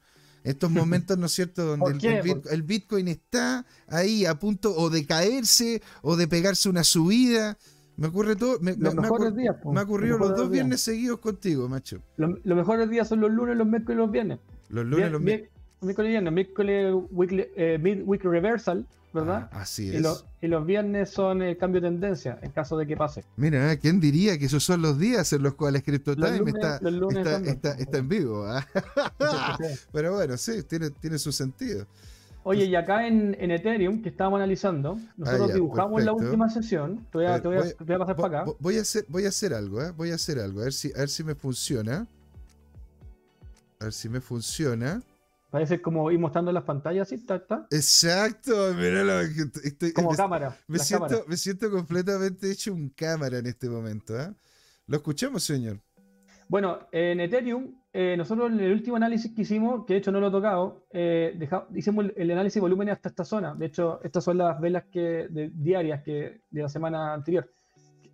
Estos momentos, ¿no es cierto?, donde ¿Por el, Bitcoin está ahí a punto o de caerse o de pegarse una subida. Me ocurre todo. Me, Los me- me mejores días, po, me ha ocurrido los dos días. viernes seguidos contigo, macho. Los, los mejores días son los lunes, los miércoles y los viernes. Los lunes, Vier- los miércoles. miércoles y viernes. Miércoles weekly, eh, mid-week reversal, ¿verdad? Ah, así y, es. los, y los viernes son el cambio de tendencia, en caso de que pase. Mira, ¿eh? ¿quién diría que esos son los días en los cuales CryptoTime está, los lunes está, cambian. está- está en vivo? ah? Pero bueno, sí, tiene, tiene su sentido. Oye, y acá en, en Ethereum, que estábamos analizando, nosotros Ah, ya, dibujamos en la perfecto. última sesión. Te voy A te voy a- voy- te voy a pasar para acá. vo- Voy a hacer, voy a hacer algo, ¿eh? Voy a hacer algo, a ver si, a ver si me funciona. A ver si me funciona. Parece como ir mostrando las pantallas, así, está, está. Exacto, mira lo que estoy- Como me, cámara. me siento, cámaras. me siento completamente hecho un cámara en este momento, ¿eh? Lo escuchamos, señor. Bueno, en Ethereum, eh, nosotros en el último análisis que hicimos, que de hecho no lo he tocado, eh, deja- hicimos el, el análisis de volúmenes hasta esta zona. De hecho, estas son las velas que, de- diarias que, de la semana anterior.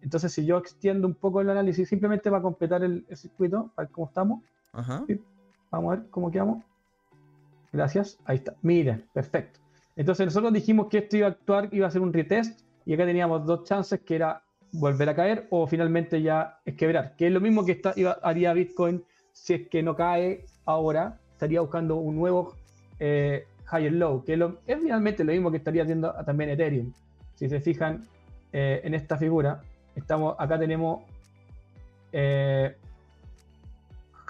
Entonces, si yo extiendo un poco el análisis simplemente para completar el, el circuito, para ver cómo estamos, Ajá. vamos a ver cómo quedamos. Gracias, ahí está. Miren, perfecto. Entonces, nosotros dijimos que esto iba a actuar, iba a ser un retest, y acá teníamos dos chances, que era volver a caer o finalmente ya es quebrar, que es lo mismo que está, haría Bitcoin si es que no cae ahora, estaría buscando un nuevo eh, higher low, que es finalmente lo mismo que estaría haciendo también Ethereum. Si se fijan eh, en esta figura, estamos, acá tenemos eh,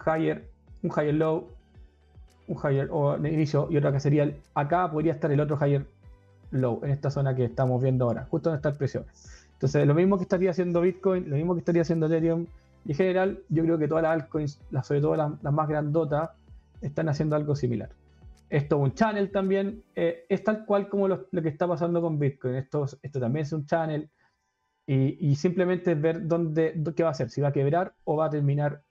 higher, un higher low, un higher o inicio y otro que sería el, acá podría estar el otro higher low en esta zona que estamos viendo ahora, justo donde está el precio. Entonces, lo mismo que estaría haciendo Bitcoin, lo mismo que estaría haciendo Ethereum, y en general, yo creo que todas las altcoins, las, sobre todo las, las más grandotas, están haciendo algo similar. Esto es un channel también, eh, es tal cual como lo, lo que está pasando con Bitcoin. Esto, esto también es un channel, y, y simplemente ver dónde, dó- qué va a hacer, si va a quebrar o va a terminar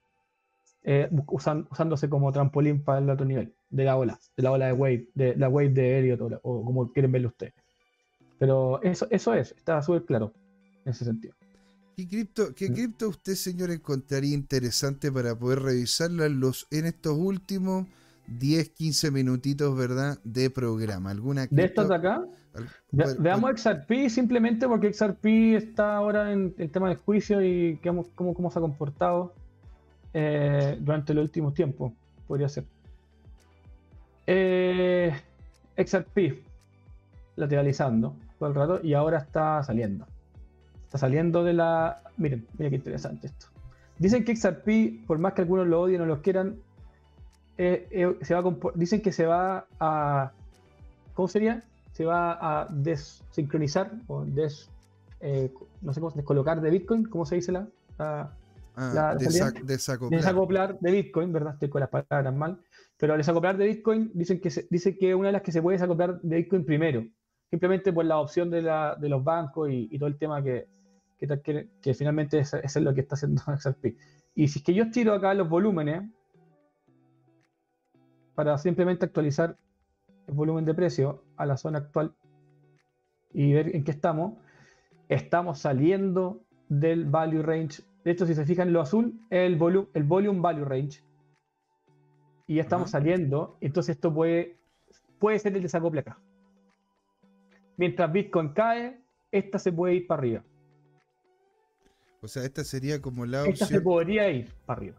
eh, usan- usándose como trampolín para el otro nivel de la ola, de la ola de Wave, de la Wave de Elliot o, como quieren verlo ustedes. Pero eso, eso es, está súper claro en ese sentido. ¿Qué cripto, qué cripto usted, señor, encontraría interesante para poder revisarla en, los, en estos últimos 10, 15 minutitos, ¿verdad? De programa. ¿Alguna De cripto? de acá, Al- ve- cuál- veamos cuál- XRP simplemente porque XRP está ahora en el tema del juicio y veamos cómo, cómo se ha comportado eh, durante los últimos tiempos, podría ser. Eh, XRP lateralizando todo el rato y ahora está saliendo. Está saliendo de la. Miren, miren qué interesante esto. Dicen que XRP, por más que algunos lo odien o lo quieran, eh, eh, se va a dicen que se va a. ¿Cómo sería? Se va a desincronizar o des. eh, no sé cómo descolocar de Bitcoin, ¿cómo se dice la- Ah, la desacoplar. desacoplar de Bitcoin, ¿verdad? Estoy con las palabras mal. Pero desacoplar de Bitcoin dicen que se, dice que una de las que se puede desacoplar de Bitcoin primero. Simplemente por la opción de, la, de los bancos y, y todo el tema que, que, que, que finalmente eso es lo que está haciendo XRP. Y si es que yo tiro acá los volúmenes para simplemente actualizar el volumen de precio a la zona actual y ver en qué estamos, estamos saliendo del value range. De hecho, si se fijan, lo azul es el, volu- el volume value range. Y ya estamos Ajá. saliendo. Entonces, esto puede, puede ser el desacople acá. Mientras Bitcoin cae, esta se puede ir para arriba. O sea, esta sería como la Esta se opción. podría ir para arriba.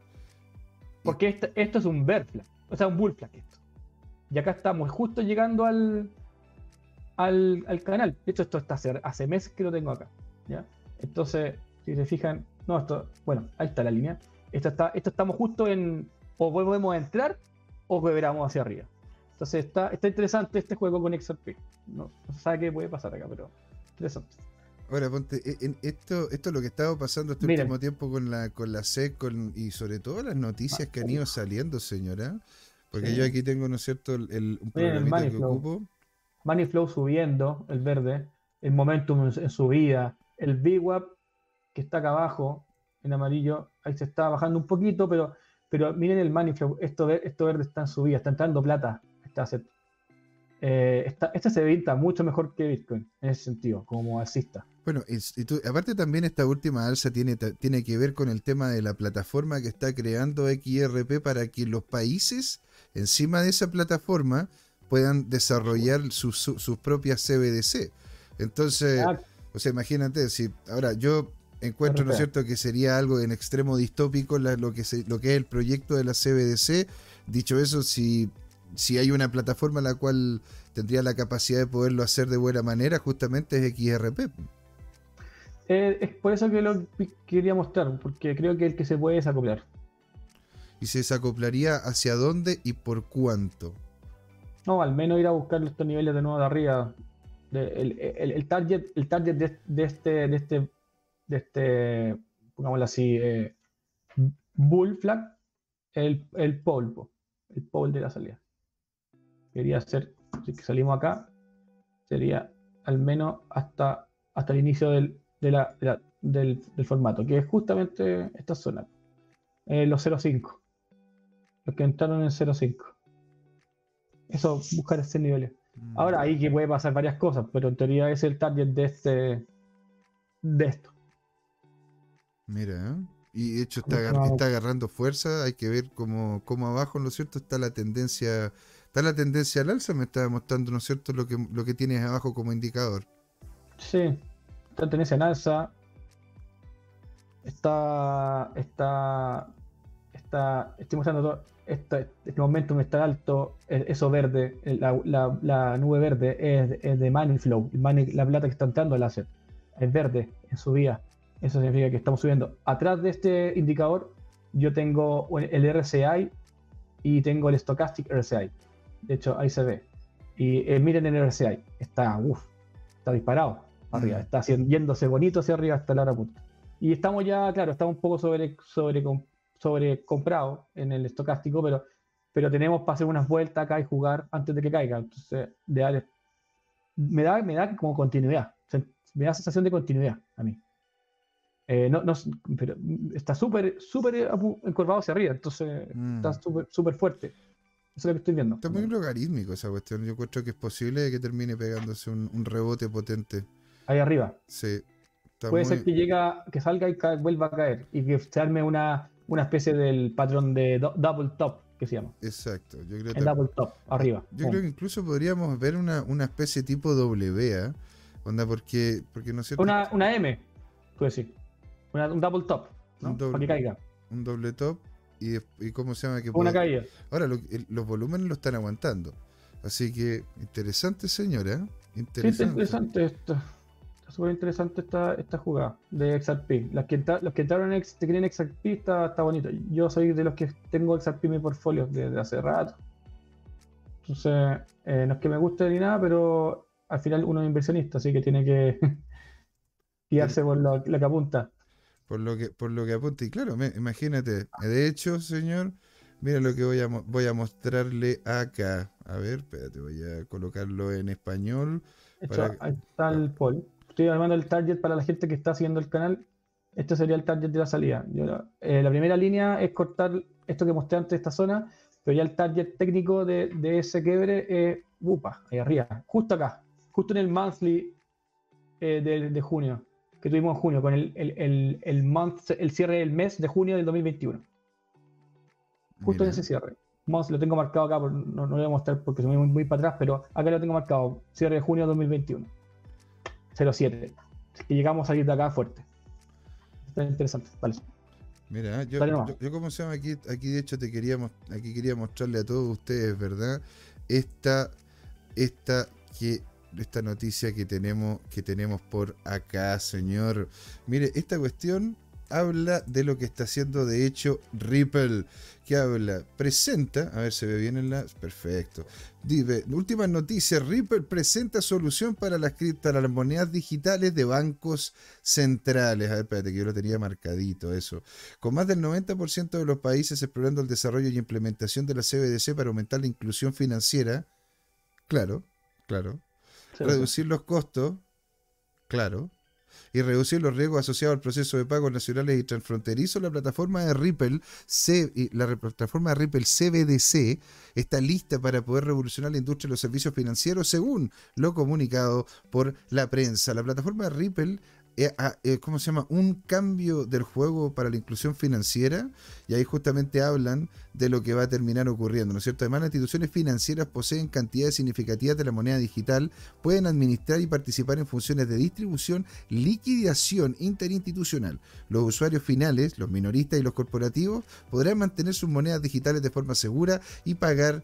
Porque esta- esto es un bear flag, o sea, un bull flag esto. Y acá estamos justo llegando al, al, al canal. De hecho, esto está hace, hace meses que lo tengo acá. ¿ya? Entonces, si se fijan, no, esto, bueno, ahí está la línea. Esto, está, esto estamos justo en, o podemos entrar o quebramos hacia arriba. Entonces está, está interesante este juego con XRP. No, no se sabe qué puede pasar acá, pero interesante. Ahora, ponte, e- en esto, esto es lo que estaba pasando este Miren. último tiempo con la, con la SEC con- y sobre todo las noticias que han ido saliendo, señora. Porque Sí. yo aquí tengo, ¿no es cierto?, el, el- un Miren, el programita que flow. ocupo. Money Flow subiendo, el verde, el momentum en, en subida, el VWAP que está acá abajo, en amarillo, ahí se está bajando un poquito, pero, pero miren el Money Flow, esto, esto verde está en subida, está entrando plata, este asset. Eh, esta- este se pinta mucho mejor que Bitcoin, en ese sentido, como alcista. Bueno, y tú- aparte también esta última alza tiene, tiene que ver con el tema de la plataforma que está creando XRP para que los países encima de esa plataforma puedan desarrollar sus, su- propias CBDC. Entonces, o sea, imagínate, si ahora yo encuentro, ¿no es cierto?, que sería algo en extremo distópico la- lo, que se- lo que es el proyecto de la CBDC. Dicho eso, si, si hay una plataforma la cual tendría la capacidad de poderlo hacer de buena manera, justamente es XRP. eh, es por eso que lo quería mostrar, porque creo que el que se puede desacoplar. y se desacoplaría hacia dónde y por cuánto. No, al menos ir a buscar estos niveles de nuevo de arriba. De- el, el- el target, el target de, de este, de este, de este, pongámoslo así, eh, bull flag, el, el polvo, el pole de la salida. Quería hacer, si que salimos acá, sería al menos hasta, hasta el inicio del, de la- de la- del, del formato, que es justamente esta zona, eh, los 0.5, los que entraron en 0.5. Eso, buscar ese nivel. Mm. Ahora ahí que puede pasar varias cosas, pero en teoría es el target de este de esto. Mira, ¿eh? y de hecho está, agar- está agarrando fuerza. Hay que ver cómo, cómo abajo, ¿no es cierto? Está la tendencia, está la tendencia al alza. Me está mostrando, ¿no es cierto? Lo que, lo que tienes abajo como indicador. Sí, está tendencia en alza. Está. Está. Está. Estoy mostrando todo. Esta, este momentum está alto. e- Eso verde, la, la- la nube verde es, de- es de money flow. money- la plata que está entrando al asset es verde en subida. Eso significa que estamos subiendo. Atrás de este indicador, yo tengo el RCI y tengo el Stochastic RCI. De hecho, ahí se ve. Y eh, miren el RCI. Está, uff, está disparado arriba. Mm. Está haciendo, yéndose bonito hacia arriba hasta la hora punta. Y estamos ya, claro, estamos un poco sobre, sobre, sobre comprado en el estocástico, pero, pero tenemos para hacer unas vueltas acá y jugar antes de que caiga. Entonces, de me, da, me da como continuidad. Me da sensación de continuidad a mí. Eh, no, no, pero está súper, súper encorvado hacia arriba, entonces Mm. está súper, súper fuerte. Eso es lo que estoy viendo. Está muy logarítmico esa cuestión. Yo encuentro que es posible que termine pegándose un, un rebote potente. Ahí arriba. Sí. Está Puede muy- ser que llega, que salga y ca- vuelva a caer y que se arme una, una especie del patrón de do- double top que se llama. Exacto. Yo creo, El tam- double top, arriba. yo Pum. creo que incluso podríamos ver una, una especie tipo W, ¿ah? Onda, porque, porque no sé. Una, una M, puede decir. Una- un double top, ¿no? Un doble- Para que caiga. un doble top y, cómo se llama que Una caída. ahora lo- el- los volúmenes lo están aguantando así que interesante señora Sí, interesante, esto. Está súper interesante esta, esta jugada de XRP. Las que los que entraron en X, te quieren XRP está, está bonito. Yo soy de los que tengo XRP en mi portfolio desde hace rato. Entonces, eh, no es que me guste ni nada, pero al final uno es inversionista, así que tiene que guiarse por lo, lo que apunta. Por lo que, por lo que apunta. Y claro, me- imagínate. De hecho, señor, mira lo que voy a, voy a mostrarle acá. A ver, espérate, voy a colocarlo en español. De hecho, Para- ahí está el poll. Estoy armando el target para la gente que está siguiendo el canal. Este sería el target de la salida. Yo eh, la primera línea es cortar esto que mostré antes de esta zona, pero ya el target técnico de, de ese quiebre es upa, ahí arriba, justo acá, justo en el monthly eh, de, de junio, que tuvimos en junio, con el, el, el, el month, el cierre del mes de junio del 2021. Justo en ese cierre. Month lo tengo marcado acá, no, no lo voy a mostrar porque se me voy muy para atrás, pero acá lo tengo marcado, cierre de junio 2021. 07. Así que llegamos a salir de acá fuerte. Está interesante. Vale. Mira, yo, nomás. yo, yo como se llama aquí, aquí de hecho te quería aquí quería mostrarle a todos ustedes, ¿verdad? Esta, esta que esta noticia que tenemos, que tenemos por acá, señor. Mire, esta cuestión habla de lo que está haciendo de hecho Ripple. que habla? Presenta, a ver, se ve bien en la. Perfecto. Dice, últimas noticias: Ripple presenta solución para las, para las digitales de bancos centrales. A ver, espérate, que yo lo tenía marcadito, eso. Con más del 90% de los países explorando el desarrollo y implementación de la CBDC para aumentar la inclusión financiera. Claro, claro. Reducir los costos, claro. Y reducir los riesgos asociados al proceso de pagos nacionales y transfronterizos. La plataforma de Ripple, la plataforma de Ripple CBDC, está lista para poder revolucionar la industria de los servicios financieros, según lo comunicado por la prensa. La plataforma de Ripple ¿cómo se llama? Un cambio del juego para la inclusión financiera y ahí justamente hablan de lo que va a terminar ocurriendo, ¿no es cierto? Además, las instituciones financieras poseen cantidades significativas de la moneda digital, pueden administrar y participar en funciones de distribución, liquidación interinstitucional. Los usuarios finales, los minoristas y los corporativos podrán mantener sus monedas digitales de forma segura y pagar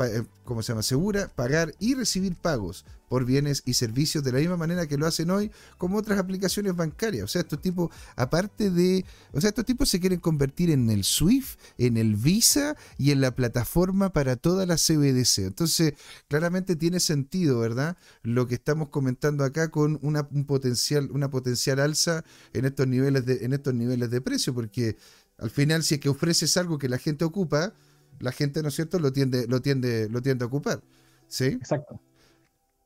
eh, ¿cómo se llama? Segura, pagar y recibir pagos por bienes y servicios de la misma manera que lo hacen hoy como otras aplicaciones bancarias. O sea, estos tipos, aparte de, o sea, estos tipos se quieren convertir en el SWIFT, en el Visa y en la plataforma para toda la CBDC. Entonces, claramente tiene sentido, ¿verdad? Lo que estamos comentando acá con una, un potencial, una potencial alza en estos niveles de, en estos niveles de precio, porque al final, si es que ofreces algo que la gente ocupa, la gente, ¿no es cierto?, lo tiende, lo tiende, lo tiende a ocupar. ¿Sí? Exacto.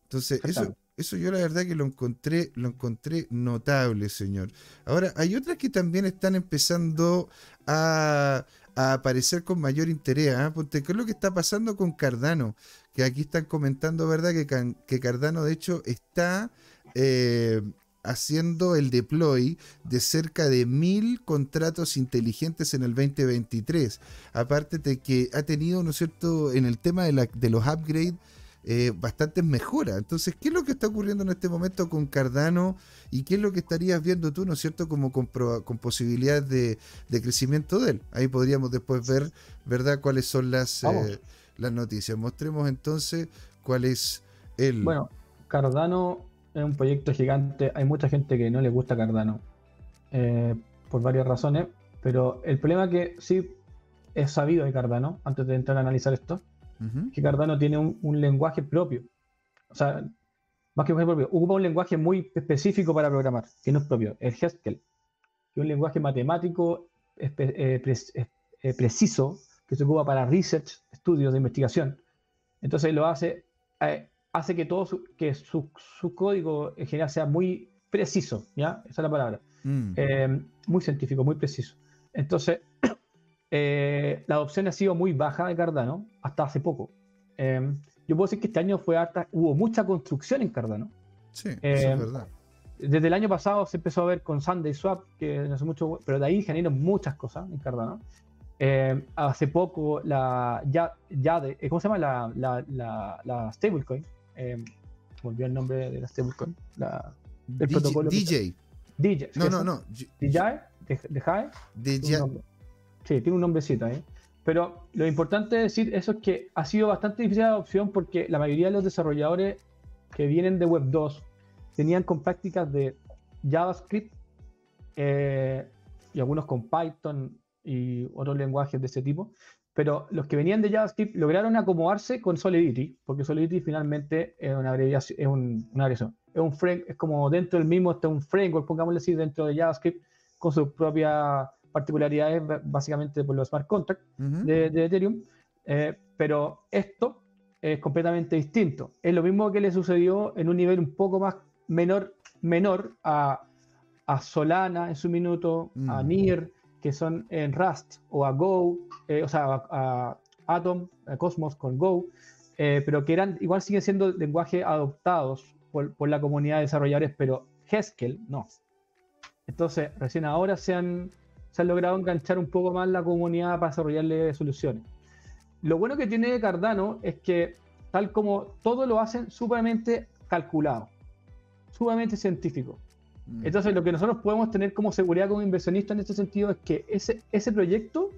Entonces, eso, eso yo la verdad que lo encontré, lo encontré notable, señor. Ahora, hay otras que también están empezando a, a aparecer con mayor interés. Ponte, ¿Qué es lo que está pasando con Cardano? Que aquí están comentando, ¿verdad? Que, Can- que Cardano, de hecho, está eh, haciendo el deploy de cerca de mil contratos inteligentes en el 2023. Aparte de que ha tenido, ¿no es cierto?, en el tema de, la- de los upgrades eh, bastantes mejoras. Entonces, ¿qué es lo que está ocurriendo en este momento con Cardano y qué es lo que estarías viendo tú, ¿no es cierto?, como con, con posibilidades de, de crecimiento de él. Ahí podríamos después ver, ¿verdad?, cuáles son las, eh, las noticias. Mostremos entonces cuál es el... Bueno, Cardano es un proyecto gigante. Hay mucha gente que no le gusta Cardano eh, por varias razones, pero el problema que sí es sabido de Cardano, antes de entrar a analizar esto, Ujú. que Cardano tiene un, un lenguaje propio. O sea, más que un lenguaje propio, ocupa un lenguaje muy específico para programar, que no es propio, el Haskell, que es un lenguaje matemático eh, pre- eh, eh, preciso que se ocupa para research, estudios de investigación. Entonces lo hace, eh, hace que todo su, que su, su código en general sea muy preciso, ¿ya? Esa es la palabra. Mm. Eh, muy científico, muy preciso. Entonces, eh, la adopción ha sido muy baja de Cardano hasta hace poco. Eh, yo puedo decir que este año fue harta, hubo mucha construcción en Cardano. sí, eso eh, es verdad. Desde el año pasado se empezó a ver con Sunday Swap, que no hace mucho, pero de ahí generaron muchas cosas en Cardano. Eh, hace poco la ya, ya de, ¿cómo se llama la, la, la, la stablecoin? Eh, volvió el nombre de la stablecoin. La el DJ, protocolo DJ. DJ. No, ¿sí no, no. DJ, DJ. nombre. Sí, tiene un nombrecito ahí. Pero lo importante de decir eso es que ha sido bastante difícil la adopción porque la mayoría de los desarrolladores que vienen de Web 2 tenían con prácticas de JavaScript eh, y algunos con Python y otros lenguajes de ese tipo. Pero los que venían de JavaScript lograron acomodarse con Solidity, porque Solidity finalmente es una abreviación, es un, una abreviación. Es un frame, es como dentro del mismo, está un framework, pongámosle así, dentro de JavaScript, con sus propias particularidades, básicamente por los smart contracts Ujú. de, de Ethereum, eh, pero esto es completamente distinto. Es lo mismo que le sucedió en un nivel un poco más menor, menor a, a Solana en su minuto, a Mm. NIR, que son en Rust, o a Go, eh, o sea, a, a Atom, a Cosmos con Go, eh, pero que eran, igual siguen siendo lenguajes adoptados por, por la comunidad de desarrolladores, pero Haskell no. Entonces, recién ahora se han, se han logrado enganchar un poco más la comunidad para desarrollarle soluciones. Lo bueno que tiene Cardano es que, tal como todo lo hacen, sumamente calculado, sumamente científico. Mm. Entonces, lo que nosotros podemos tener como seguridad como inversionista en este sentido es que ese, ese proyecto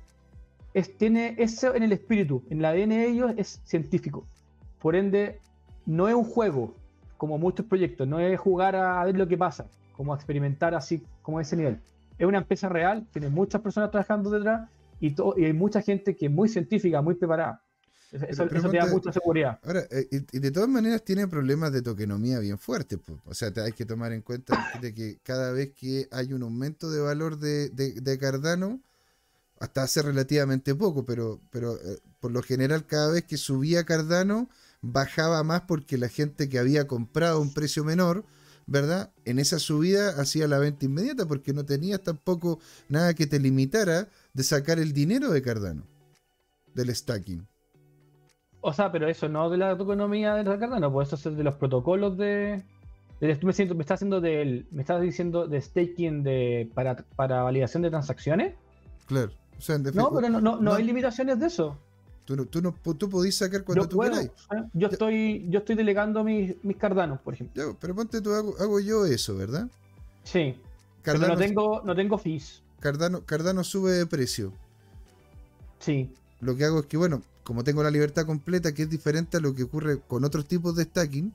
es, tiene eso en el espíritu, en el ADN de ellos es científico. Por ende, no es un juego, como muchos proyectos, no es jugar a ver lo que pasa, como experimentar así, como ese nivel. Es una empresa real, tiene muchas personas trabajando detrás y, y hay mucha gente que es muy científica, muy preparada. Eso, pero eso te da mucha seguridad. Ahora, eh, y, y de todas maneras tiene problemas de tokenomía bien fuertes. po. O sea, te hay que tomar en cuenta de que cada vez que hay un aumento de valor de, de- de Cardano, hasta hace relativamente poco, pero, pero eh, por lo general cada vez que subía Cardano, bajaba más porque la gente que había comprado a un precio menor, ¿verdad? En esa subida hacía la venta inmediata porque no tenías tampoco nada que te limitara de sacar el dinero de Cardano, del stacking. O sea, pero eso no de la economía de Cardano, pues eso es de los protocolos de. de- tú me, siento, me estás haciendo del. Me estás diciendo de staking de, para, para validación de transacciones. Claro. O sea, en No, pero no, no, no no. hay limitaciones de eso. Tú, tú, no, tú podís sacar cuando Yo tú puedo. queráis. ¿eh? Yo estoy, yo estoy delegando mis, mis cardanos, por ejemplo. Ya, pero ponte tú, hago, hago yo eso, ¿verdad? Sí. Cardano, Pero no tengo, no tengo fees. Cardano, Cardano sube de precio. Sí. Lo que hago es que, bueno, como tengo la libertad completa, que es diferente a lo que ocurre con otros tipos de stacking,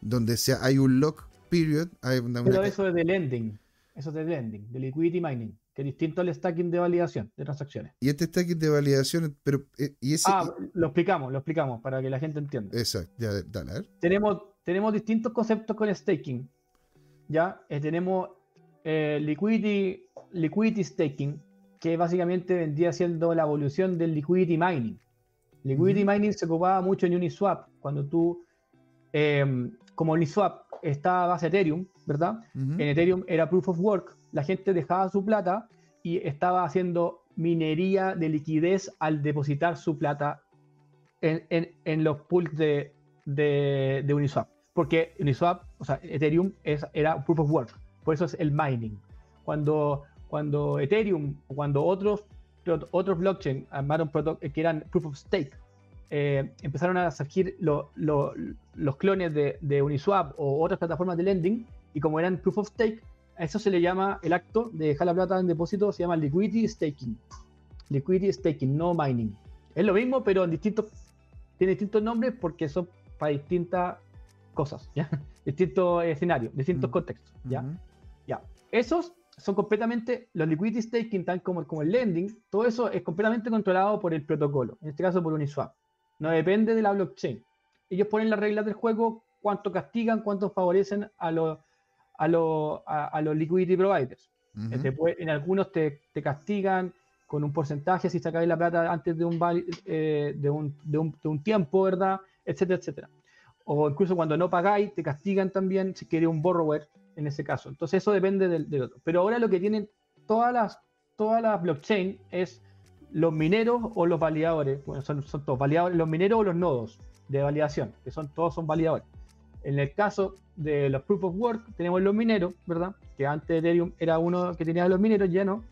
donde sea, hay un lock period, hay una, Pero una- eso es de lending. Eso es de lending, de liquidity mining, que es distinto al stacking de validación de transacciones. y este stacking de validación, pero eh, y ese Ah, lo explicamos, lo explicamos para que la gente entienda. exacto, ya, dale, a ver. tenemos, tenemos distintos conceptos con staking. ¿ya? Eh, tenemos eh, liquidity, liquidity staking, que básicamente vendría siendo la evolución del liquidity mining. Liquidity mining se ocupaba mucho en Uniswap, cuando tú, eh, como Uniswap está a base Ethereum, ¿verdad? En Ethereum era proof of work, la gente dejaba su plata y estaba haciendo minería de liquidez al depositar su plata en, en- en los pools de, de- de Uniswap. Porque Uniswap, o sea, Ethereum es, era proof of work, por eso es el mining. Cuando, cuando Ethereum cuando otros, otros blockchain armaron proto- que eran proof of stake, eh, empezaron a surgir lo- lo- los clones de, de Uniswap o otras plataformas de lending, y como eran proof of stake, a eso se le llama el acto de dejar la plata en depósito, se llama liquidity staking. Liquidity staking, no mining. Es lo mismo, pero en distintos, tiene distintos nombres porque son para distintas cosas, ¿ya? distintos escenarios, distintos Mm. contextos. ¿ya? Ujú. Ya. Esos son completamente, los liquidity staking, tal como, como el lending, todo eso es completamente controlado por el protocolo, en este caso por Uniswap. No depende de la blockchain. Ellos ponen las reglas del juego, cuánto castigan, cuánto favorecen a los, a los, a, a los liquidity providers. Ujú. Eh, te puede- en algunos te, te castigan con un porcentaje si sacáis la plata antes de un, eh, de, un, de, un, de un tiempo, ¿verdad? Etcétera, etcétera. O incluso cuando no pagáis, te castigan también si quieres un borrower en ese caso. Entonces eso depende del, del otro. Pero ahora lo que tienen todas las, todas las blockchain es los mineros o los validadores. Bueno, son, son todos validadores, los mineros o los nodos de validación, que son todos son validadores. En el caso de los proof of work, tenemos los mineros, ¿verdad? Que antes Ethereum era uno que tenía los mineros, ya no.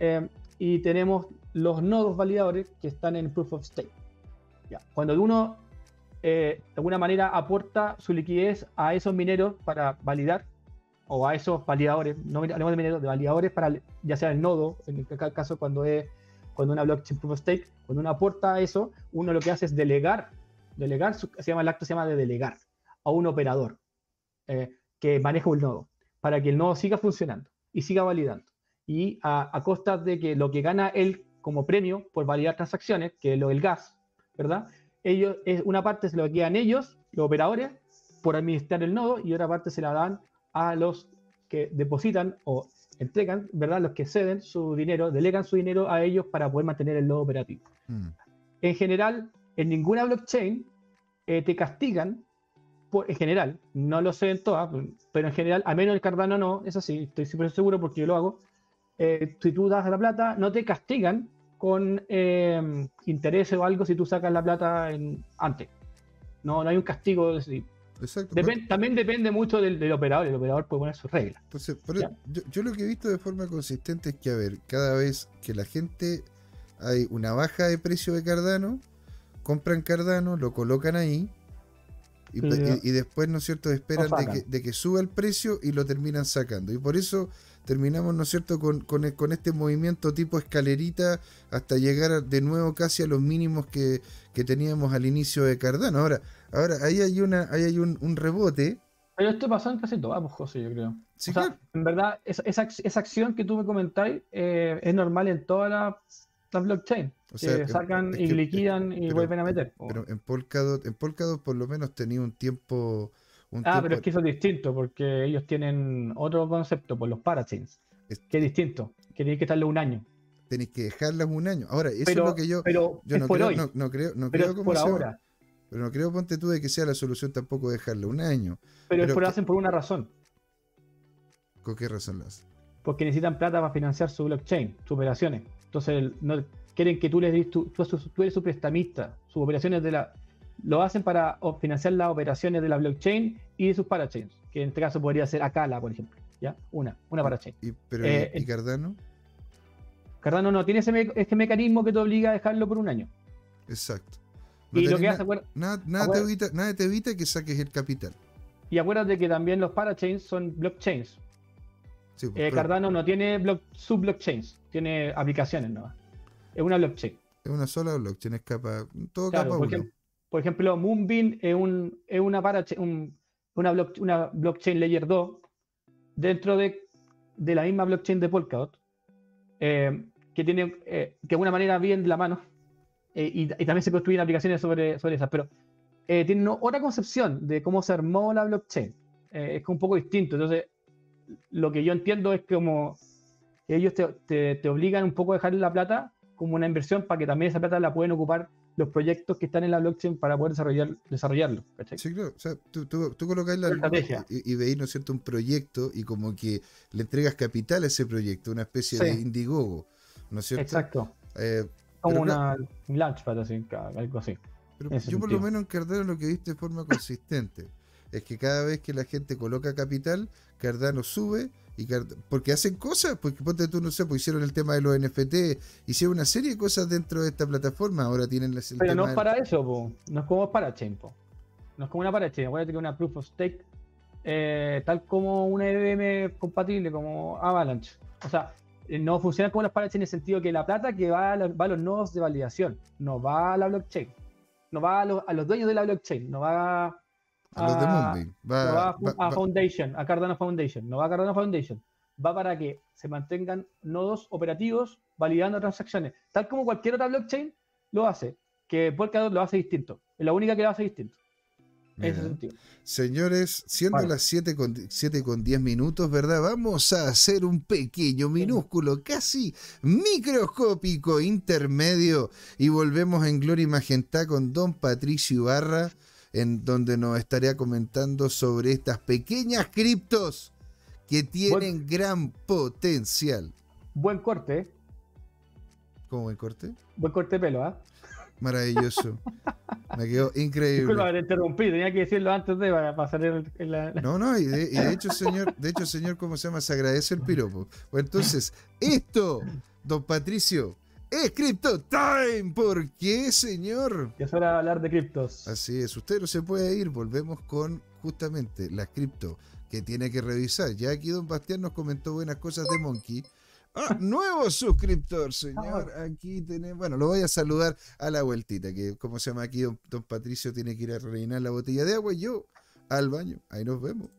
Eh, y tenemos los nodos validadores que están en proof of stake. Ya. Cuando uno eh, de alguna manera aporta su liquidez a esos mineros para validar, o a esos validadores, no hablemos de validadores para ya sea el nodo, en el ca- caso cuando es cuando una blockchain proof of stake, cuando uno aporta eso, uno lo que hace es delegar, delegar, se llama el acto se llama de delegar a un operador eh, que maneja un nodo, para que el nodo siga funcionando y siga validando. Y a, a costa de que lo que gana él como premio por validar transacciones, que es lo del gas, ¿verdad? Ellos, es, una parte se lo quedan ellos, los operadores, por administrar el nodo, y otra parte se la dan a los que depositan o entregan, ¿verdad? Los que ceden su dinero, delegan su dinero a ellos para poder mantener el nodo operativo. Mm. En general, en ninguna blockchain eh, te castigan, por, en general, no lo sé en todas, pero en general, a menos el Cardano no, es así, estoy súper seguro porque yo lo hago. eh, si tú das la plata, no te castigan con eh, intereses o algo si tú sacas la plata en, antes. No, no hay un castigo de ese tipo. Exacto. También depende mucho del, del operador, el operador puede poner sus reglas. Entonces, eso, yo, yo lo que he visto de forma consistente es que, a ver, cada vez que la gente hay una baja de precio de Cardano, compran Cardano, lo colocan ahí y, después, ¿no es cierto?, esperan de que, de que suba el precio y lo terminan sacando. Y por eso terminamos, ¿no es cierto?, con, con, e- con este movimiento tipo escalerita hasta llegar de nuevo casi a los mínimos que, que teníamos al inicio de Cardano. Ahora, ahora ahí hay, una, ahí hay un, un rebote. Pero esto pasó en casi todas, pues, José, yo creo. Sí, o sea, claro. en verdad, esa, esa, esa acción que tú me comentáis eh, es normal en toda la, la blockchain. O sea, que sacan es y liquidan es- y pero- vuelven a meter. Pero en Polkadot, en Polkadot por lo menos tenía un tiempo. Un ah, tiempo pero es que eso es distinto, porque ellos tienen otro concepto, por los parachains, es- que es distinto. Que tiene que estarle un año. tenéis que dejarlas un año. Ahora, eso Pero, es lo que yo. pero Yo no por creo, hoy, no, no creo, no pero creo es cómo por se ahora. Pero no creo, ponte tú, de que sea la solución tampoco dejarlo un año. Pero, que- hacen por una razón. ¿Con qué razón lo hace? porque necesitan plata para financiar su blockchain, sus operaciones. Entonces, no, quieren que tú les des, tú, tú, tú eres su prestamista, sus operaciones de la. Lo hacen para financiar las operaciones de la blockchain y de sus parachains, que en este caso podría ser Acala, por ejemplo. ¿Ya? Una, una parachain. Y, pero, Eh, ¿y, Cardano? Cardano no tiene ese, me- ese mecanismo que te obliga a dejarlo por un año. Exacto. No y lo que hace, acuer- nada, nada, te evita, nada te evita que saques el capital. y acuérdate que también los parachains son blockchains. Sí, pues, Eh, pero Cardano no tiene block, sub-blockchains, tiene aplicaciones nomás. Es una blockchain. es una sola blockchain, es capa, todo Claro, capa por, uno. ejem- por ejemplo, Moonbeam es, un, es una, paracha- un- una, block- una blockchain layer 2 dentro de, de la misma blockchain de Polkadot, eh, que tiene eh, que de alguna manera bien de la mano, eh, y, y también se construyen aplicaciones sobre, sobre esas, pero eh, tiene no- otra concepción de cómo se armó la blockchain. Eh, es un poco distinto. Entonces, lo que yo entiendo es como ellos te, te- te obligan un poco a dejar la plata como una inversión para que también esa plata la pueden ocupar los proyectos que están en la blockchain para poder desarrollar, desarrollarlo. ¿cachai? Sí, claro. O sea, tú, tú, tú colocáis la estrategia. y, y veis, ¿no es cierto?, un proyecto y como que le entregas capital a ese proyecto, una especie Sí. de Indiegogo, ¿no es cierto? Exacto. Eh, Como una un launchpad, así, algo así. Pero yo por lo menos en Cardano lo que he visto de forma consistente es que cada vez que la gente coloca capital, Cardano sube y Card- porque hacen cosas, porque ponte tú, no sé, pues hicieron el tema de los NFT, hicieron una serie de cosas dentro de esta plataforma, ahora tienen el Pero no es del- para eso, po. no es como parachain. po. No es como una parachain. Acuérdate que una proof of stake, eh, tal como una EVM compatible, como Avalanche. O sea, no funciona como las parachains en el sentido que la plata que va a, la- va a los nodos de validación, no va a la blockchain. No va a, los- a los dueños de la blockchain, no va a, a los de. Va- no va a, va- a va- Foundation, a Cardano Foundation, no va a Cardano Foundation, va para que se mantengan nodos operativos validando transacciones, tal como cualquier otra blockchain lo hace, que Polkadot lo hace distinto, es la única que lo hace distinto, Mira. Señores, siendo las 7 con, 7 con 10 minutos, ¿verdad? Vamos a hacer un pequeño, minúsculo, casi microscópico intermedio y volvemos en Gloria y Magentá con Don Patricio Ibarra, en donde nos estaría comentando sobre estas pequeñas criptos que tienen gran potencial. Buen corte, ¿eh? ¿Cómo buen corte? buen corte de pelo, ¿ah? Maravilloso. Me quedó increíble. Disculpa haber interrumpido, tenía que decirlo antes de para, para salir en- en la... No, no, y de, y de hecho, señor, de hecho, señor, ¿cómo se llama? Se agradece el piropo. Bueno, entonces, esto, don Patricio, es Crypto Time. ¿Por qué, señor? es hora de hablar de criptos. Así es, usted no se puede ir. Volvemos con justamente las cripto que tiene que revisar. Ya aquí don Bastián nos comentó buenas cosas de Monkey. Ah, nuevo suscriptor, señor. Aquí tenemos. Bueno, lo voy a saludar a la vueltita, que como se llama aquí, don, don Patricio tiene que ir a rellenar la botella de agua y yo al baño. Ahí nos vemos.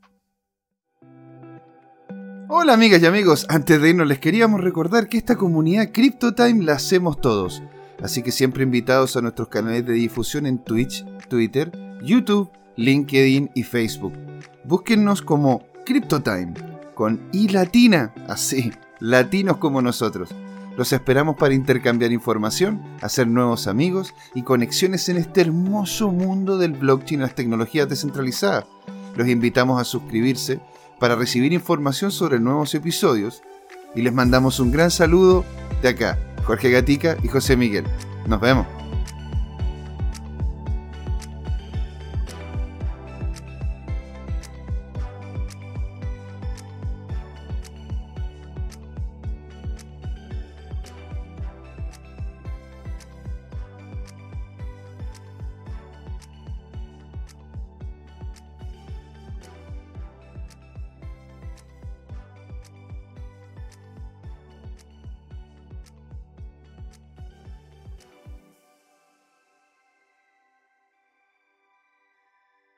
Hola amigas y amigos, antes de irnos les queríamos recordar que esta comunidad CryptoTime la hacemos todos, así que siempre invitados a nuestros canales de difusión en Twitch, Twitter, YouTube, LinkedIn y Facebook. Búsquennos como CryptoTime. con I latina, así, latinos como nosotros. Los esperamos para intercambiar información, hacer nuevos amigos y conexiones en este hermoso mundo del blockchain y las tecnologías descentralizadas. Los invitamos a suscribirse para recibir información sobre nuevos episodios y les mandamos un gran saludo de acá, Jorge Gatica y José Miguel. Nos vemos.